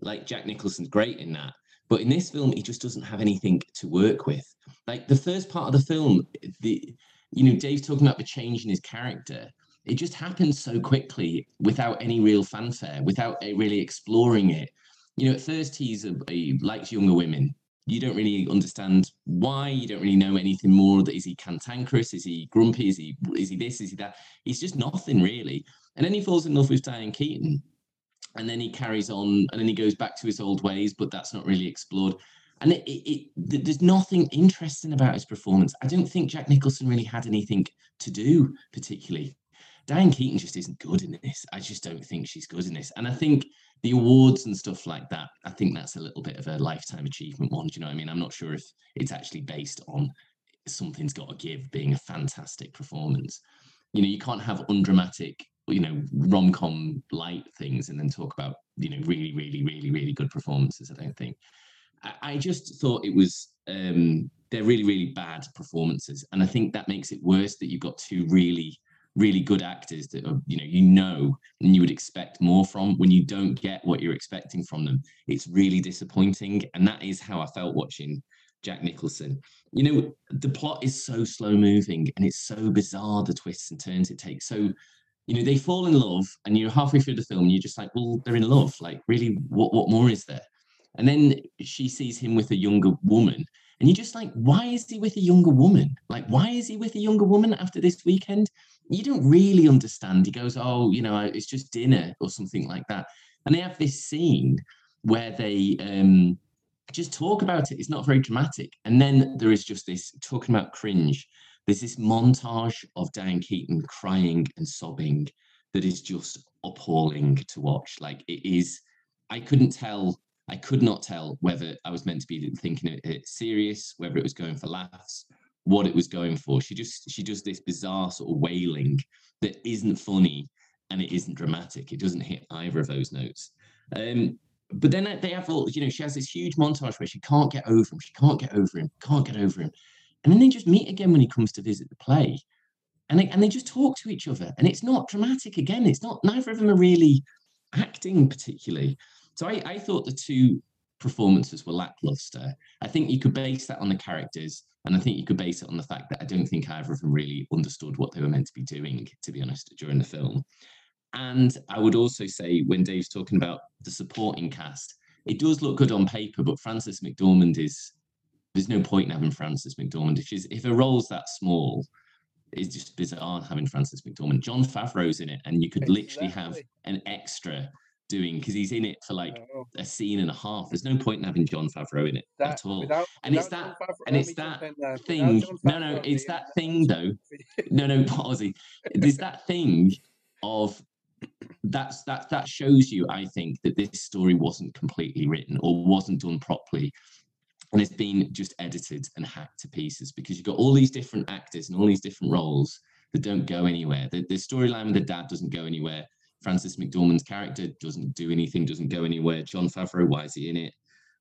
S2: like Jack Nicholson's great in that. But in this film, he just doesn't have anything to work with. Like the first part of the film, the you know, Dave's talking about the change in his character. It just happens so quickly without any real fanfare, without eh, really exploring it. You know, at first he's a, he likes younger women. You don't really understand why. You don't really know anything more. That is he cantankerous? Is he grumpy? Is he is he this? Is he that? He's just nothing really. And then he falls in love with Diane Keaton, and then he carries on and then he goes back to his old ways but that's not really explored. And it, it, it, there's nothing interesting about his performance. I don't think jack nicholson really had anything to do particularly. Diane keaton just isn't good in this. I just don't think she's good in this. And i think the awards and stuff like that i think that's a little bit of a lifetime achievement one do you know what i mean? I'm not sure if it's actually based on something's got to give being a fantastic performance. You know you can't have undramatic you know rom-com light things and then talk about you know really really really really good performances i don't think i, just thought it was um they're really really bad performances and i think that makes it worse that you've got two really really good actors that are you know you know and you would expect more from when you don't get what you're expecting from them it's really disappointing and that is how i felt watching Jack Nicholson. You know, the plot is so slow moving and it's so bizarre the twists and turns it takes. So you know, they fall in love, and you're halfway through the film, and you're just like, well, they're in love. Like, really, what what more is there? And then she sees him with a younger woman, and you're just like, why is he with a younger woman? Like, why is he with a younger woman after this weekend? You don't really understand. He goes, oh, you know, it's just dinner or something like that. And they have this scene where they um, just talk about it. It's not very dramatic. And then there is just this talking about cringe there's this montage of Diane Keaton crying and sobbing that is just appalling to watch. Like it is, I couldn't tell, I could not tell whether I was meant to be thinking it serious, whether it was going for laughs, what it was going for. She just she does this bizarre sort of wailing that isn't funny and it isn't dramatic. It doesn't hit either of those notes. Um, but then they have all, you know, she has this huge montage where she can't get over him, she can't get over him, can't get over him. And then they just meet again when he comes to visit the play. And they, and they just talk to each other. And it's not dramatic again. It's not, neither of them are really acting particularly. So I, I thought the two performances were lackluster. I think you could base that on the characters. And I think you could base it on the fact that I don't think either of them really understood what they were meant to be doing, to be honest, during the film. And I would also say, when Dave's talking about the supporting cast, it does look good on paper, but Frances McDormand is there's no point in having Frances McDormand if she's if her role's that small. It's just bizarre having Frances McDormand. Jon Favreau's in it, and you could exactly. literally have an extra doing because he's in it for like a scene and a half. There's no point in having Jon Favreau in it that, at all. Without, and, without it's that, and it's that, and it's that thing. No, no, it's that thing though. no, no, Ozzy. There's that thing of that's that that shows you, I think, that this story wasn't completely written or wasn't done properly and it's been just edited and hacked to pieces because you've got all these different actors and all these different roles that don't go anywhere. The, the storyline with the dad doesn't go anywhere. Frances McDormand's character doesn't do anything, doesn't go anywhere. Jon Favreau, why is he in it?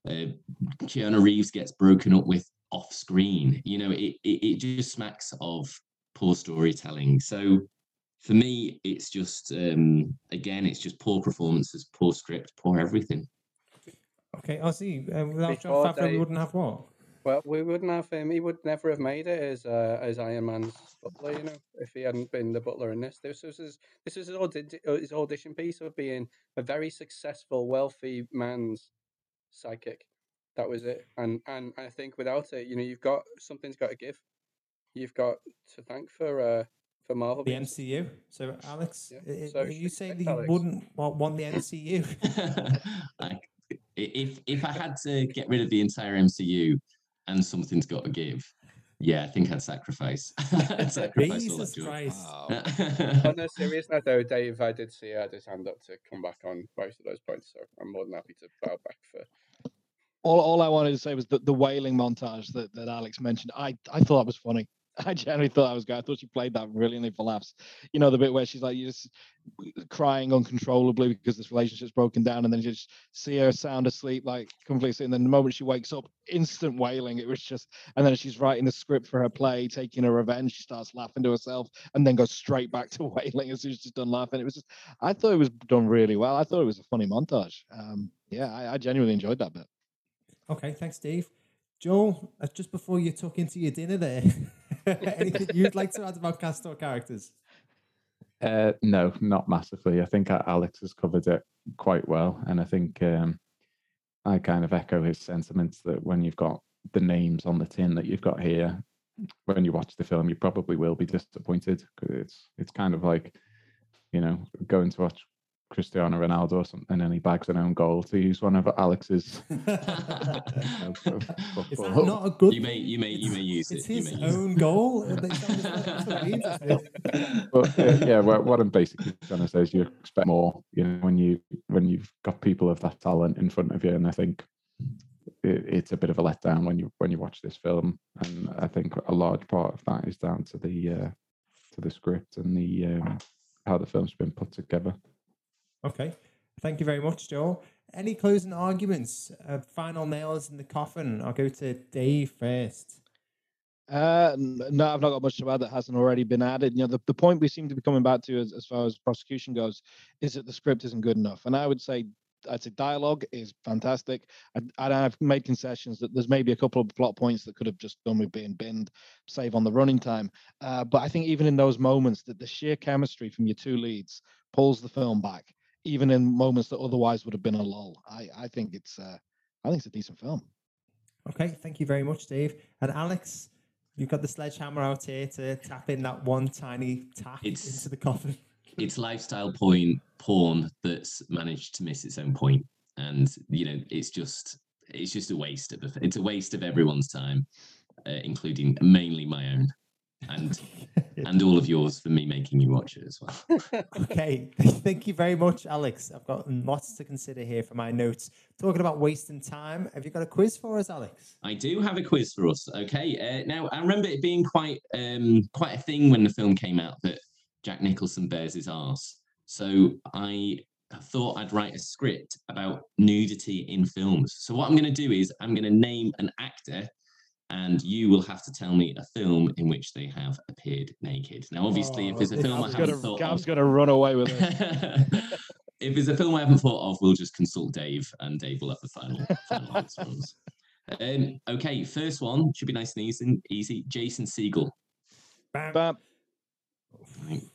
S2: Uh, Keanu Reeves gets broken up with off screen. You know, it, it, it just smacks of poor storytelling. So for me, it's just, um, again, it's just poor performances, poor script, poor everything.
S1: Okay, I see. Uh, without Jon Favreau, we wouldn't have what?
S4: Well, we wouldn't have him. He would never have made it as uh, as Iron Man's butler, you know, if he hadn't been the butler in this. This was his this was his, audi- uh, his audition piece of being a very successful, wealthy man's psychic. That was it. And and I think without it, you know, you've got something's got to give. You've got to thank for uh, for Marvel.
S1: The
S4: being-
S1: MCU. So, Alex,
S4: Yeah,
S1: i- i-
S4: so
S1: are you saying that you
S4: Alex.
S1: wouldn't want, want the MCU?
S2: i- if if I had to get rid of the entire MCU and something's got to give, yeah, I think I'd sacrifice. I'd sacrifice all that
S1: Jesus
S2: joy.
S1: Christ.
S4: On a serious note, though, Dave, I did see had his hand up to come back on both of those points, so I'm more than happy to bow back for.
S3: all, all I wanted to say was that the wailing montage that, that Alex mentioned, I, I thought that was funny. I genuinely thought that was good. I thought she played that brilliantly for laughs. You know, the bit where she's like, you're just crying uncontrollably because this relationship's broken down, and then you just see her sound asleep, like completely. And then the moment she wakes up, instant wailing. It was just, and then she's writing the script for her play, taking her revenge. She starts laughing to herself, and then goes straight back to wailing as soon as she's done laughing. It was just, I thought it was done really well. I thought it was a funny montage. Um, yeah, I, I genuinely enjoyed that bit.
S1: Okay, thanks, Dave. Joel, uh, just before you tuck into your dinner there, anything you'd like to add about cast or characters?
S5: Uh, no, not massively. I think uh, Alex has covered it quite well, and I think um, I kind of echo his sentiments that when you've got the names on the tin that you've got here, when you watch the film, you probably will be disappointed because it's it's kind of like you know going to watch Cristiano Ronaldo or something, and he bags an own goal to use one of Alex's.
S1: Is that not a good?
S2: You may you may you may use
S1: It's
S2: it. you
S1: his
S2: may use it.
S1: own goal. That's what- that's what it means, isn't it?
S5: but uh, yeah, what, what I'm basically trying to say is you expect more, you know, when you when you've got people of that talent in front of you, and I think it, it's a bit of a letdown when you when you watch this film, and I think a large part of that is down to the uh, to the script and the um, how the film's been put together.
S1: Okay. Thank you very much, Joel. Any closing arguments? Uh, final nails in the coffin. I'll go to Dave first.
S3: Uh, no, I've not got much to add that hasn't already been added. You know, the, the point we seem to be coming back to as, as far as prosecution goes is that the script isn't good enough. And I would say, I'd say dialogue is fantastic. And and I've made concessions that there's maybe a couple of plot points that could have just done with being binned, save on the running time. Uh, but I think even in those moments, that the sheer chemistry from your two leads pulls the film back, even in moments that otherwise would have been a lull. I, I think it's, uh, I think it's a decent film.
S1: Okay. Thank you very much, Dave. And Alex, you've got the sledgehammer out here to tap in that one tiny tack
S2: It's-
S1: into the coffin.
S2: it's lifestyle point porn that's managed to miss its own point and you know it's just it's just a waste of it's a waste of everyone's time uh, including mainly my own and and all of yours for me making you watch it as well
S1: Okay, thank you very much, Alex. I've got lots to consider here for my notes. Talking about wasting time, have you got a quiz for us, Alex?
S2: I do have a quiz for us. Okay, uh, now I remember it being quite um, quite a thing when the film came out that Jack Nicholson bears his arse. So I thought I'd write a script about nudity in films. So what I'm going to do is I'm going to name an actor, and you will have to tell me a film in which they have appeared naked. Now, obviously, if
S1: Oh,
S2: there's a
S1: this-
S2: film I haven't
S3: gonna,
S2: thought
S3: Gav's
S2: of,
S3: gonna run away with it.
S2: if there's a film I haven't thought of, we'll just consult Dave, and Dave will have the final final answer for us. Um, okay, first one should be nice and easy. Easy. Jason Segel.
S1: Bam.
S3: Bam.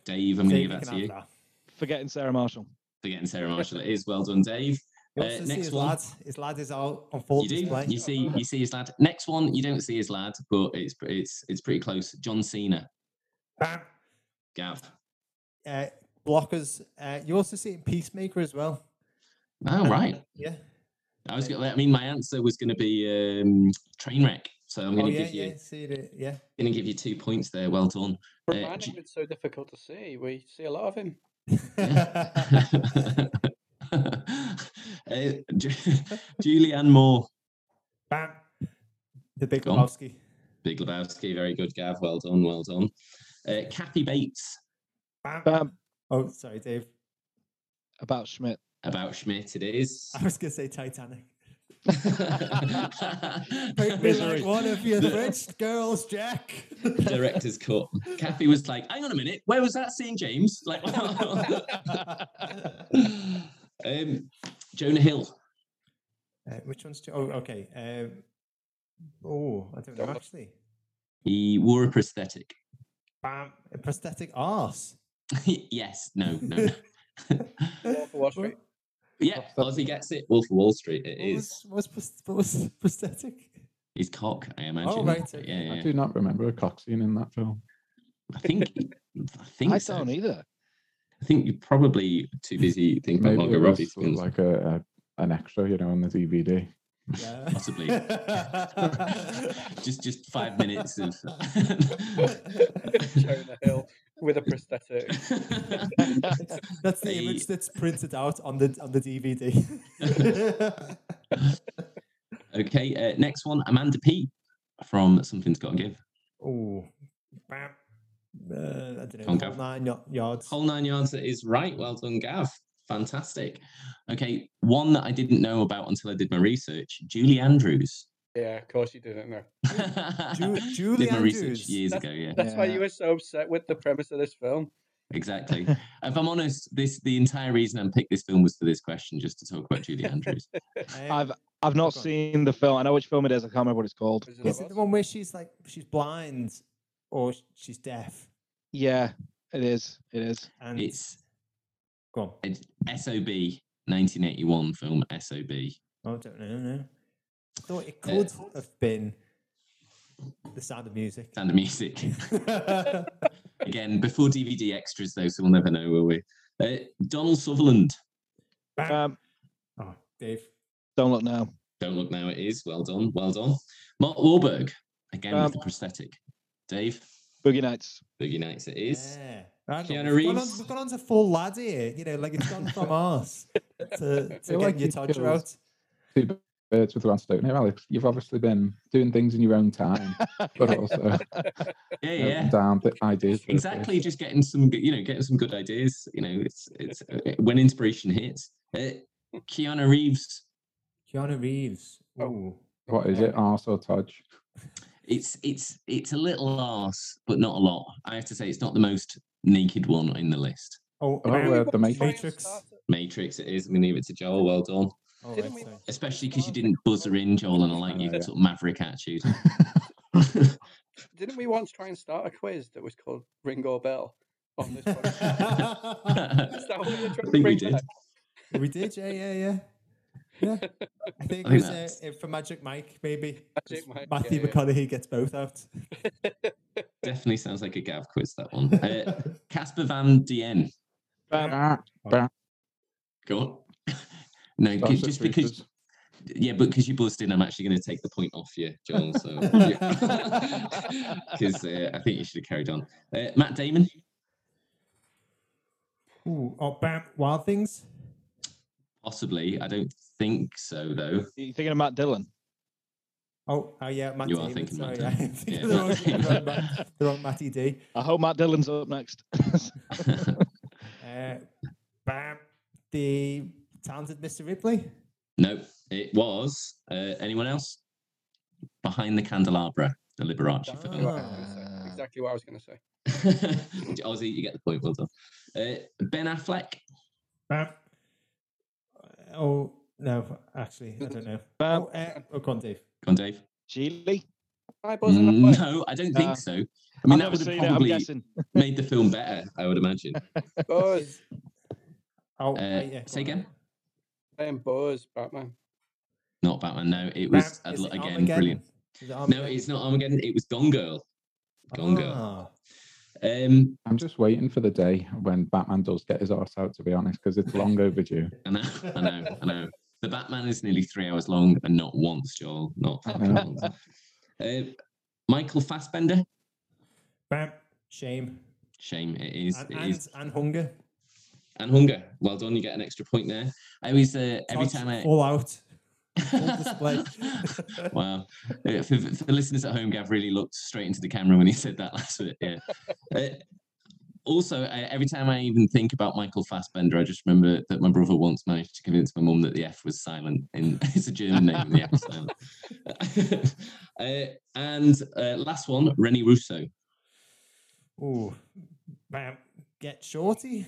S2: Dave, I'm going to give that to you.
S1: that.
S3: Forgetting Sarah Marshall.
S2: Forgetting Sarah Marshall. It is well done, Dave.
S1: You
S2: Uh,
S1: also see
S2: next
S1: his
S2: one.
S1: lad. His lad is out on full
S2: You do. You see. You see his lad. Next one. You don't see his lad, but it's it's it's pretty close. John Cena.
S1: Bam.
S2: Gav.
S1: Uh, blockers. Uh, you also see it in Peacemaker as well.
S2: Oh right.
S1: Yeah.
S2: I was. Gonna, I mean, my answer was going to be um, Trainwreck. So I'm
S1: Oh
S2: going to
S1: yeah,
S2: give you
S1: yeah. See it. Yeah.
S2: going to give you two points there. Well done. Uh,
S4: Remind
S2: Ju-
S4: him it's so difficult to see. We see a lot of him.
S2: uh, Julianne Moore.
S1: Bam. The Big
S2: Go on.
S1: Lebowski.
S2: Big Lebowski. Very good, Gav. Well done. Well done. Uh, Kathy Bates.
S1: Bam.
S3: Bam.
S1: Oh, sorry, Dave.
S3: About Schmidt.
S2: About Schmidt, it is.
S1: I was gonna say Titanic.
S2: Director's
S1: me like one of your French girls, Jack.
S2: Director's cut. Kathy was like, "Hang on a minute, where was that scene, James?" Like, um, Jonah Hill.
S1: Uh, which one's? Jo- Oh, okay. Um, oh, I don't know actually.
S2: He wore a prosthetic.
S1: Bam. A prosthetic arse.
S2: yes. No. No. no.
S4: Wall Street.
S2: yeah. Ozzy gets it. Wolf of Wall Street. It
S1: What
S2: is.
S1: was, what was, was prosthetic?
S2: His cock, I imagine.
S1: Oh, right,
S2: Yeah, yeah,
S5: I do not remember a cock scene in that film.
S2: I think I think
S3: I
S2: so.
S3: don't either.
S2: I think you're probably too busy thinking about
S5: Maybe
S2: Margot
S5: it
S2: Robbie.
S5: was
S2: to be honest.
S5: like a, a an extra, you know, on the DVD.
S1: Yeah.
S2: Possibly. just just five minutes of
S4: Jonah Hill with a prosthetic.
S1: That's the
S2: A-
S1: image that's printed out on the on the DVD.
S2: okay, uh, next one, Amanda Peet from Something's Got to Give.
S1: oh, bam. Uh, I don't know. Whole
S2: Gav.
S1: nine y- yards.
S2: Whole nine yards is right. Well done, Gav. Fantastic. Okay, one that I didn't know about until I did my research Julie Andrews.
S4: Yeah, of course you didn't know.
S1: Ju-
S2: did
S1: Julie
S2: my research
S1: Andrews.
S2: years
S4: That's-
S2: ago, yeah.
S4: That's why you were so upset with the premise of this film.
S2: Exactly. if I'm honest, this the entire reason I picked this film was for this question, just to talk about Julie Andrews.
S3: I've I've not seen the film. I know which film it is. I can't remember what it's called.
S4: Wizard
S1: Is
S4: of
S1: it the one where she's like she's blind or she's deaf?
S3: Yeah, it is. It is.
S1: And
S2: It's
S1: go on.
S2: it's SOB 1981 film SOB.
S1: Oh, I don't know. No. I thought it
S2: Uh,
S1: could have been the sound of music.
S2: Sound of Music. Again, before DVD extras though, so we'll never know, will we? Uh, Donald Sutherland.
S3: Um,
S1: oh, Dave.
S3: don't look now.
S2: Don't look now. It is well done. Well done. Mark Wahlberg. Again
S3: Um,
S2: with the prosthetic. Dave.
S3: Boogie Nights.
S2: Boogie Nights. It is.
S1: Yeah.
S2: Keanu
S1: we've, gone on,
S2: Reeves.
S1: we've gone on to full lad here. You know, like it's gone from us to, to
S5: feel
S1: get
S5: like
S1: your
S5: you
S1: Todger
S5: killed-
S1: out.
S5: Two birds with one stone here, Alex. You've obviously been doing things in your own time, but also
S2: Yeah,
S5: noting
S2: yeah.
S5: down the ideas.
S2: Exactly. Just getting some, you know, getting some good ideas. You know, it's it's uh, when inspiration hits. Uh, Keanu Reeves.
S1: Keanu Reeves.
S4: Oh.
S5: What is it? Arse or Tudge?
S2: It's it's it's a little arse, but not a lot. I have to say, it's not the most naked one in the list.
S1: Oh,
S5: Oh, uh, the Matrix.
S1: Matrix.
S2: Matrix. It is. I'm gonna leave it to Joel. Well done.
S1: Oh,
S4: Didn't
S1: right,
S4: we-
S1: so-
S2: Especially because you didn't buzzer in, Joel, and I like
S5: Oh,
S2: your
S5: yeah.
S2: sort of maverick attitude.
S4: Didn't we once try and start a quiz that was called Ring or Bell on this podcast? Is that what you're trying
S2: I think we did.
S4: back?
S1: we did, yeah, yeah, yeah. Yeah. I think
S2: I
S1: it was uh, uh, for Magic Mike, maybe.
S4: Magic
S1: 'cause
S4: Mike,
S1: Matthew
S4: yeah, yeah.
S1: McConaughey gets both out.
S2: Definitely sounds like a Gav quiz. That one. Uh, Casper Van Dien.
S5: Ah, bah,
S2: Go on. no,
S5: Starship
S2: just because.
S5: Troopers.
S2: Yeah, but because you buzzed in, I'm actually going to take the point off you, Joel. So, because uh, I think you should have carried on. Uh, Matt Damon.
S1: Ooh, oh, bam, Wild Things.
S2: Possibly. I don't think so, though.
S3: you thinking of Matt Dillon?
S1: Oh, oh yeah, Matt
S2: You are
S1: Damon.
S2: thinking
S1: Sorry,
S2: Matt
S1: yeah.
S2: Damon.
S1: I'm thinking
S2: Yeah,
S1: the, wrong,
S2: Matt
S1: the, wrong,
S2: Damon.
S1: Matt- the wrong Matty D.
S3: I hope Matt Dillon's up next.
S1: Uh, bam, the talented Mr. Ripley.
S2: no, it was. Uh, anyone else? Behind the Candelabra, the Liberace
S4: Exactly what I
S2: film.
S4: was gonna say.
S3: Ah.
S4: Exactly what I was going to say.
S2: Ozzy, you get the point. Well done. Uh, ben Affleck.
S1: Bam. Oh no, actually, I don't know.
S3: Bam.
S1: Oh, uh, oh, go on, Dave.
S2: Go on, Dave.
S3: Gigli?
S4: Hi,
S2: Mm, no, I don't
S3: Uh,
S2: think so. I mean,
S3: I've
S2: that
S3: never
S2: would have
S3: seen it.
S2: Probably made the film better, I would imagine.
S4: Buzz.
S1: Oh,
S2: Uh,
S1: uh, yeah,
S2: say
S1: go on.
S2: again.
S4: Playing Buzz, Batman.
S2: Not Batman. No, it
S1: Bam,
S2: was uh,
S1: it
S2: again
S1: Armageddon?
S2: brilliant.
S1: It
S2: No, it's not Armageddon. It was Gone Girl. Gone Girl.
S1: Ah.
S2: Um,
S5: I'm just waiting for the day when Batman does get his arse out, to be honest, because it's long overdue.
S2: I know, I know, I know. The Batman is nearly three hours long, and not once, Joel. Not fucking once. Uh, Michael Fassbender.
S1: Bam, shame,
S2: Shame it is.
S1: and,
S2: it
S1: and,
S2: is.
S1: and hunger.
S2: And hunger. Well done. You get an extra point there. I always uh, every
S1: Touch,
S2: time I
S1: all out. Full
S2: wow. Uh, For, for the listeners at home, Gav really looked straight into the camera when he said that last bit. Yeah. Uh, also, uh, every time I even think about Michael Fassbender, I just remember that my brother once managed to convince my mum that the F was silent. In it's a German name, and the F is silent. uh, and uh, last one, Rene Russo.
S1: Ooh, bam, get shorty.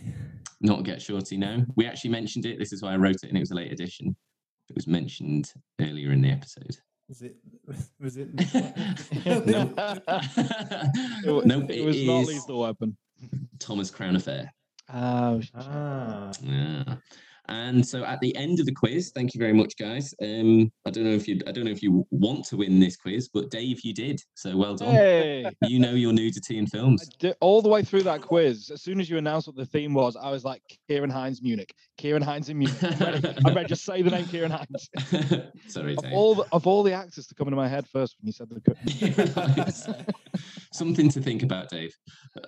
S2: Not Get Shorty. No, we actually mentioned it. This is why I wrote it, and it was a late edition. It was mentioned earlier in the episode.
S1: Was it? Was it?
S2: no,
S3: It,
S2: no,
S3: it was not
S2: is
S3: Lethal Weapon.
S2: Thomas Crown Affair.
S3: Oh,
S1: ah,
S2: Yeah. And so at the end of the quiz, thank you very much, guys. Um, I don't know if you I don't know if you want to win this quiz, but Dave, you did. So well done.
S3: Hey,
S2: You know your nudity in
S3: I
S2: films.
S3: did, all the way through that quiz. As soon as you announced what the theme was, I was like, Ciarán Hinds Munich, Ciarán Hinds in Munich. I'm ready. I'm ready. Just say the name Ciarán Hinds.
S2: Sorry,
S3: Of
S2: Dave.
S3: all the, of all the actors to come into my head first when you said the. co-
S2: Something to think about, Dave.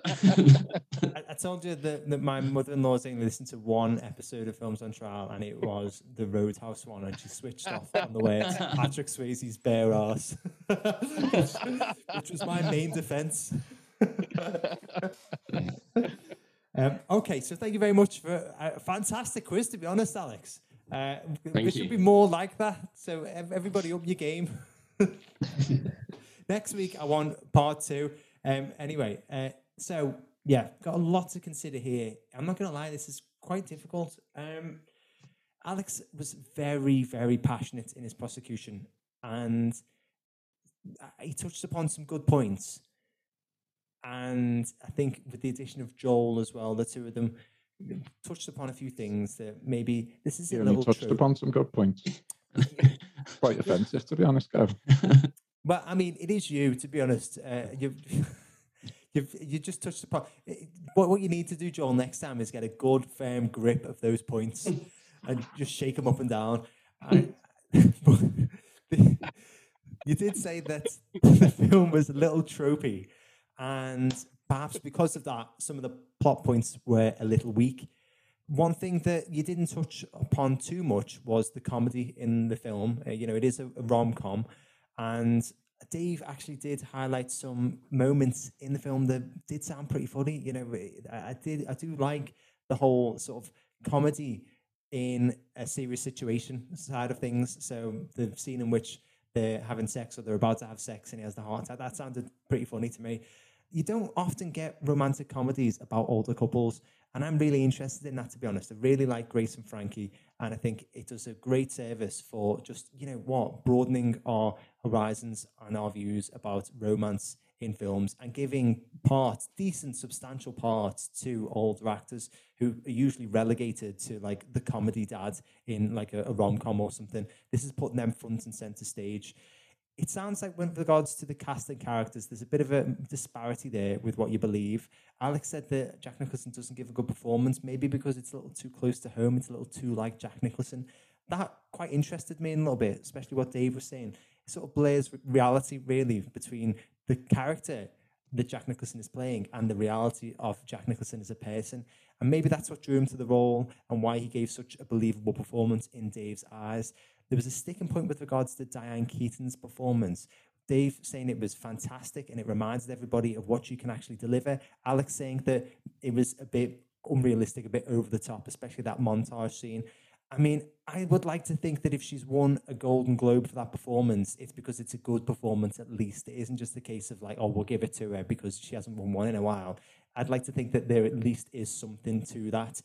S1: I, I told you that, that my mother-in-law only listened to one episode of Films on Trial, and it was the Roadhouse one, and she switched off on the way to Patrick Swayze's bare ass, which, was my main defence. um, okay, so thank you very much for a fantastic quiz. To be honest, Alex, uh,
S2: Thank
S1: we should be more like that. So everybody, up your game. Next week, I want part two. Um, anyway, uh, so yeah, got a lot to consider here. I'm not going to lie, this is quite difficult. Um, Alex was very, very passionate in his prosecution, and he touched upon some good points. And I think with the addition of Joel as well, the two of them touched upon a few things that maybe this is a
S5: You
S1: little
S5: touched
S1: trope.
S5: upon some good points. Quite offensive, to be honest, Gav.
S1: Well, I mean, it is you, to be honest. Uh, you've, you've you just touched upon it- what. What you need to do, Joel, next time is get a good, firm grip of those points and just shake them up and down. The- you did say that the film was a little tropey, and perhaps because of that, some of the plot points were a little weak. One thing that you didn't touch upon too much was the comedy in the film. Uh, you know, it is a, a rom com, and Dave actually did highlight some moments in the film that did sound pretty funny. You know, I, did, I do like the whole sort of comedy in a serious situation side of things. So the scene in which they're having sex or they're about to have sex and he has the heart attack, that sounded pretty funny to me. You don't often get romantic comedies about older couples, and I'm really interested in that, to be honest. I really like Grace and Frankie, and I think it does a great service for just, you know, what, broadening our horizons and our views about romance in films and giving parts, decent, substantial parts to older actors who are usually relegated to like the comedy dad in like a, a rom com or something. This is putting them front and center stage. It sounds like, with regards to the cast and characters, there's a bit of a disparity there with what you believe. Alex said that Jack Nicholson doesn't give a good performance, maybe because it's a little too close to home. It's a little too like Jack Nicholson. That quite interested me a little bit, especially what Dave was saying. Sort of blurs reality really between the character that Jack Nicholson is playing and the reality of Jack Nicholson as a person. And maybe that's what drew him to the role and why he gave such a believable performance in Dave's eyes. There was a sticking point with regards to Diane Keaton's performance. Dave saying it was fantastic and it reminded everybody of what you can actually deliver. Alex saying that it was a bit unrealistic, a bit over the top, especially that montage scene. I mean, I would like to think that if she's won a Golden Globe for that performance, it's because it's a good performance at least. It isn't just a case of like, oh, we'll give it to her because she hasn't won one in a while. I'd like to think that there at least is something to that.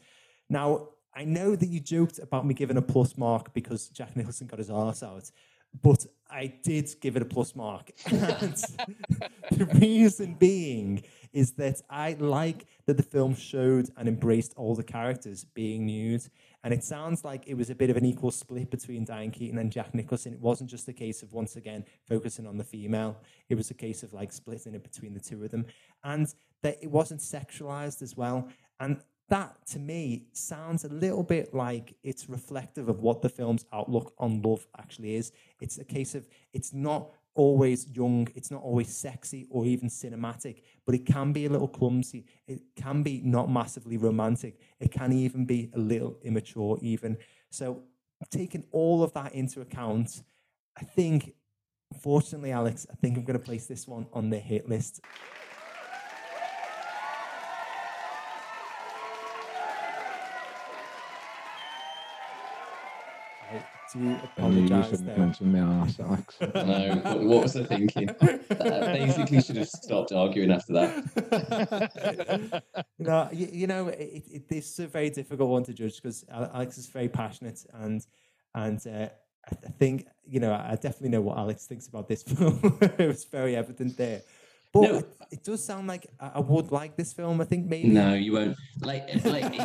S1: Now, I know that you joked about me giving a plus mark because Jack Nicholson got his arse out, but I did give it a plus mark. The reason being is that I like that the film showed and embraced all the characters being nude. And it sounds like it was a bit of an equal split between Diane Keaton and Jack Nicholson. It wasn't just a case of, once again, focusing on the female. It was a case of like splitting it between the two of them. And that it wasn't sexualized as well. And that to me sounds a little bit like it's reflective of what the film's outlook on love actually is. It's a case of it's not always young, it's not always sexy or even cinematic, but it can be a little clumsy. It can be not massively romantic. It can even be a little immature, even. So, taking all of that into account, I think, fortunately, Alex, I think I'm going to place this one on the hit list. Do
S5: I knew you shouldn't
S1: there.
S5: mention my arse, Alex.
S2: No, what- what was I thinking? That basically should have stopped arguing after that.
S1: no, you, you know, it, it, this is a very difficult one to judge because Alex is very passionate and and uh, I, I think you know I definitely know what Alex thinks about this film. it was very evident there. But
S2: No.
S1: it, it does sound like I, would like this film. I think maybe
S2: No, you won't. Like, like it,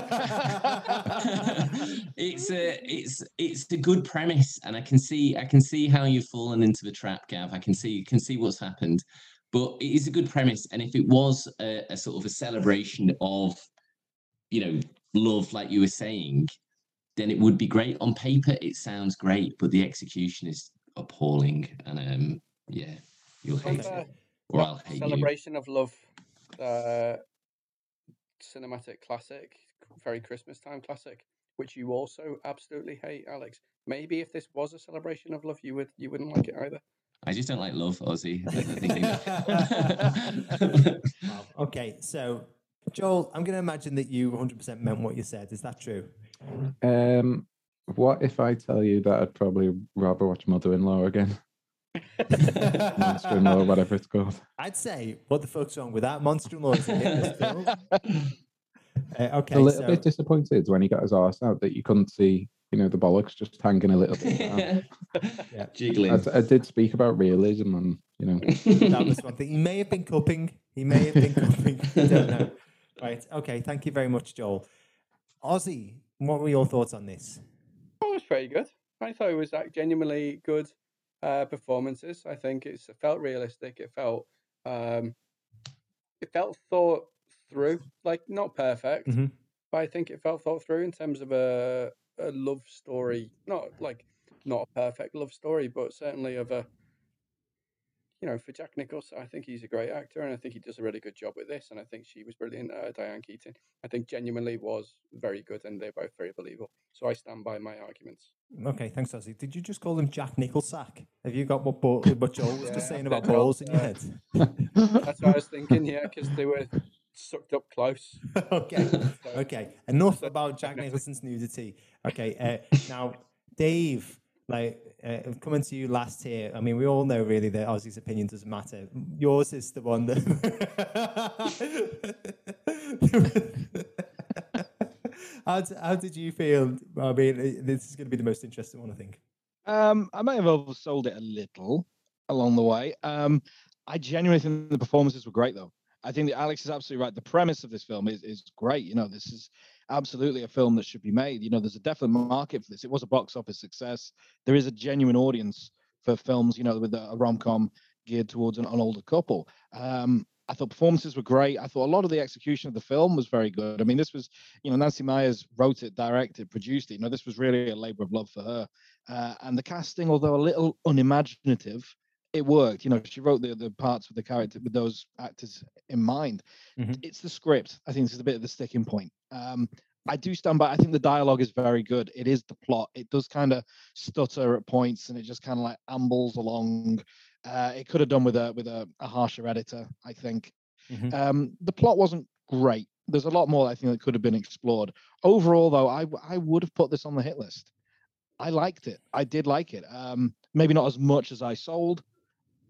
S2: it it's a it's it's a good premise, and I can see I can see how you've fallen into the trap, Gav. I can see can see what's happened, but it is a good premise. And if it was a, a sort of a celebration of, you know, love, like you were saying, then it would be great. On paper, it sounds great, but the execution is appalling. And um, yeah, you'll hate
S4: Okay.
S2: it, or I'll hate you.
S4: Celebration of Love, uh, cinematic classic, very Christmas time classic, which you also absolutely hate, Alex. Maybe if this was a celebration of love, you would you wouldn't like it either.
S2: I just don't like love, Ozzy. I.
S1: Okay, so Joel, I'm going to imagine that you 100% meant what you said. Is that true?
S5: Um, what if I tell you that I'd probably rather watch Mother-in-Law again, Monster-in-Law, whatever it's called?
S1: I'd say, what the fuck's wrong with that? Monster in law is a hit film. Uh, okay,
S5: a little
S1: so
S5: bit disappointed when he got his arse out that you couldn't see, you know, the bollocks just hanging a little bit. down.
S1: Yeah.
S2: Jiggling.
S5: I, I did speak about realism and you know
S1: that was one thing. He may have been cupping. He may have been cupping. I don't know. Right. Okay. Thank you very much, Joel. Ozzy, what were your thoughts on this?
S4: Oh, it was pretty good. I thought it was like genuinely good uh, performances. I think it's, it felt realistic. It felt um, it felt thought through. Like not perfect,
S1: Mhm.
S4: but I think it felt thought through in terms of a a love story. Not like not a perfect love story, but certainly of a you know for Jack Nicholson. I think he's a great actor, and I think he does a really good job with this. And I think she was brilliant, uh, Diane Keaton. I think genuinely was very good, and they're both very believable. So I stand by my arguments.
S1: Okay. Thanks, Ozzy. Did you just call him Jack Nicholsack? Have you got what, Bo- what Joel was just saying about balls in your head?
S4: That's what I was thinking, yeah, because they were sucked up close.
S1: okay.
S4: So,
S1: Okay. Enough
S4: So-
S1: about Jack Nicholson's nudity. Okay. Uh, now, Dave, like uh, coming to you last here. I mean, we all know really that Ozzy's opinion doesn't matter. Yours is the one that. how, how did you feel? I mean, uh, this is going to be the most interesting one, I think.
S3: Um, I might have oversold it a little along the way. Um, I genuinely think the performances were great, though. I think that Alex is absolutely right. The premise of this film is, is great. You know, this is absolutely a film that should be made. You know, there's a definite market for this. It was a box office success. There is a genuine audience for films, you know, with a, rom com geared towards an, an older couple. Um, I thought performances were great. I thought a lot of the execution of the film was very good. I mean, this was, you know, Nancy Meyers wrote it, directed, produced it. You know, this was really a labor of love for her. Uh, and the casting, although a little unimaginative, it worked. You know, she wrote the, the parts with the character with those actors in mind.
S1: Mhm.
S3: It's the script. I think this is a bit of the sticking point. Um, I do stand by. I think the dialogue is very good. It is the plot. It does kind of stutter at points, and it just kind of like ambles along. Uh, it could have done with a with a, a harsher editor. I think.
S1: Mhm.
S3: Um, the plot wasn't great. There's a lot more I think that could have been explored. Overall, though, I I would have put this on the hit list. I liked it. I did like it. Um, maybe not as much as I sold,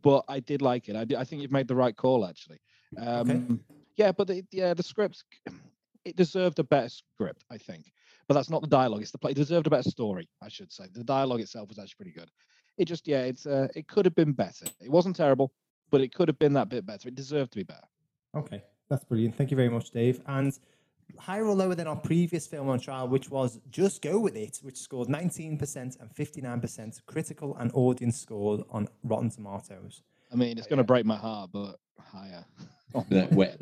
S3: but I did like it. I, did, I think you've made the right call, actually. Um, Yeah, but the, yeah, the script it deserved a better script, I think. But that's not the dialogue; it's the play. It deserved a better story, I should say. The dialogue itself was actually pretty good. It just, yeah, it's uh, it could have been better. It wasn't terrible, but it could have been that bit better. It deserved to be better.
S1: Okay, that's brilliant. Thank you very much, Dave. And higher or lower than our previous film on trial, which was Just Go With It, which scored 19% and 59% critical and audience score on Rotten Tomatoes.
S3: I mean, it's going to break my heart, but higher.
S2: That way,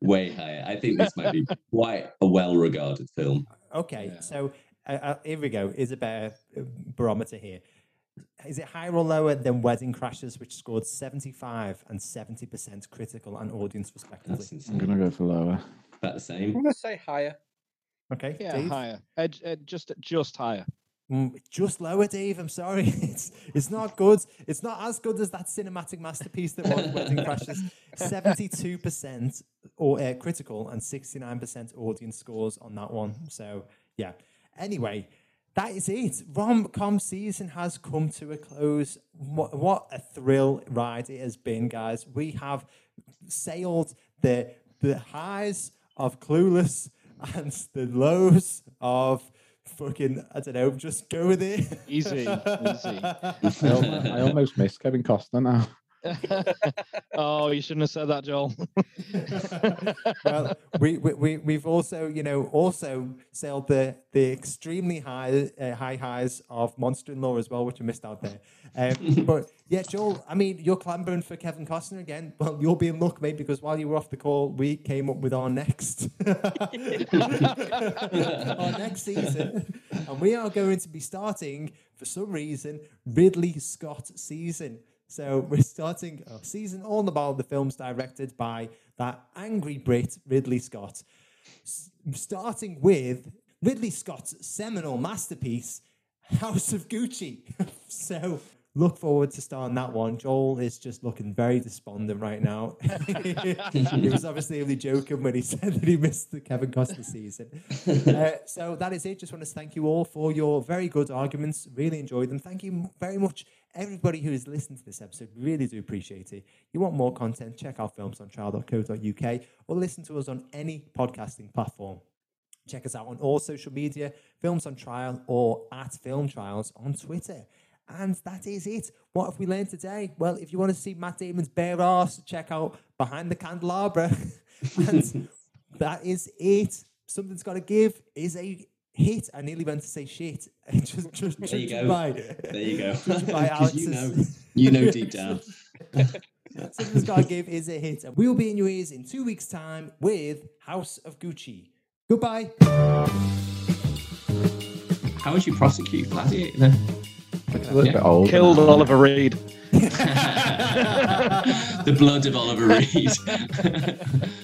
S2: way higher. I think this might be quite a well-regarded film.
S1: Okay,
S3: Yeah.
S1: so uh, uh, here we go. Is a better uh, barometer here. Is it higher or lower than Wedding Crashers, which scored 75 and 70% critical and audience respectively?
S5: I'm gonna go for lower.
S2: About the same.
S4: I'm going to say higher.
S1: Okay,
S3: Yeah,
S1: Dave?
S3: higher. J- uh, just just higher.
S1: Mm, just lower, Dave. I'm sorry. It's it's not good. It's not as good as that cinematic masterpiece that was Wedding Crashers. Seventy-two percent or uh, critical and sixty-nine percent audience scores on that one. So yeah. Anyway, that is it. Rom com season has come to a close. What, what a thrill ride it has been, guys. We have sailed the the highs of Clueless and the lows of fucking I don't know. Just go with it.
S3: Easy, easy.
S5: I almost, I almost miss Kevin Costner now.
S3: oh, you shouldn't have said that, Joel.
S1: well, we, we, we, we've also, you know, also sailed the, the extremely high uh, high highs of Monster in Law as well, which I missed out there. Um, but yeah, Joel, I mean, you're clambering for Kevin Costner again. Well, you'll be in luck, mate, because while you were off the call, we came up with our next our next season, and we are going to be starting for some reason Ridley Scott season. So we're starting a season all about the films directed by that angry Brit Ridley Scott, S- starting with Ridley Scott's seminal masterpiece, House of Gucci. so look forward to starting that one. Joel is just looking very despondent right now. he was obviously only joking when he said that he missed the Kevin Costner season. Uh, so that is it. Just want to thank you all for your very good arguments. Really enjoyed them. Thank you very much, everybody who has listened to this episode. Really do appreciate it. You want more content? Check out filmsontrial.co.uk or listen to us on any podcasting platform. Check us out on all social media, Films on Trial or at Film Trials on Twitter. And that is it. What have we learned today? Well, if you want to see Matt Damon's bare ass, check out Behind the Candelabra. and that is it. Something's got to give is a hit. I nearly went to say shit. just, just,
S2: There you go.
S1: by-
S2: There you go.
S1: judging by
S2: 'Cause you know, you know deep down.
S1: Something's got to give is a hit. And we'll be in your ears in two weeks' time with House of Gucci. Goodbye.
S2: How would you prosecute Gladiator then?
S5: A little
S2: Yeah.
S5: bit old.
S3: Killed
S5: now.
S3: Oliver Reed.
S2: the blood of Oliver Reed.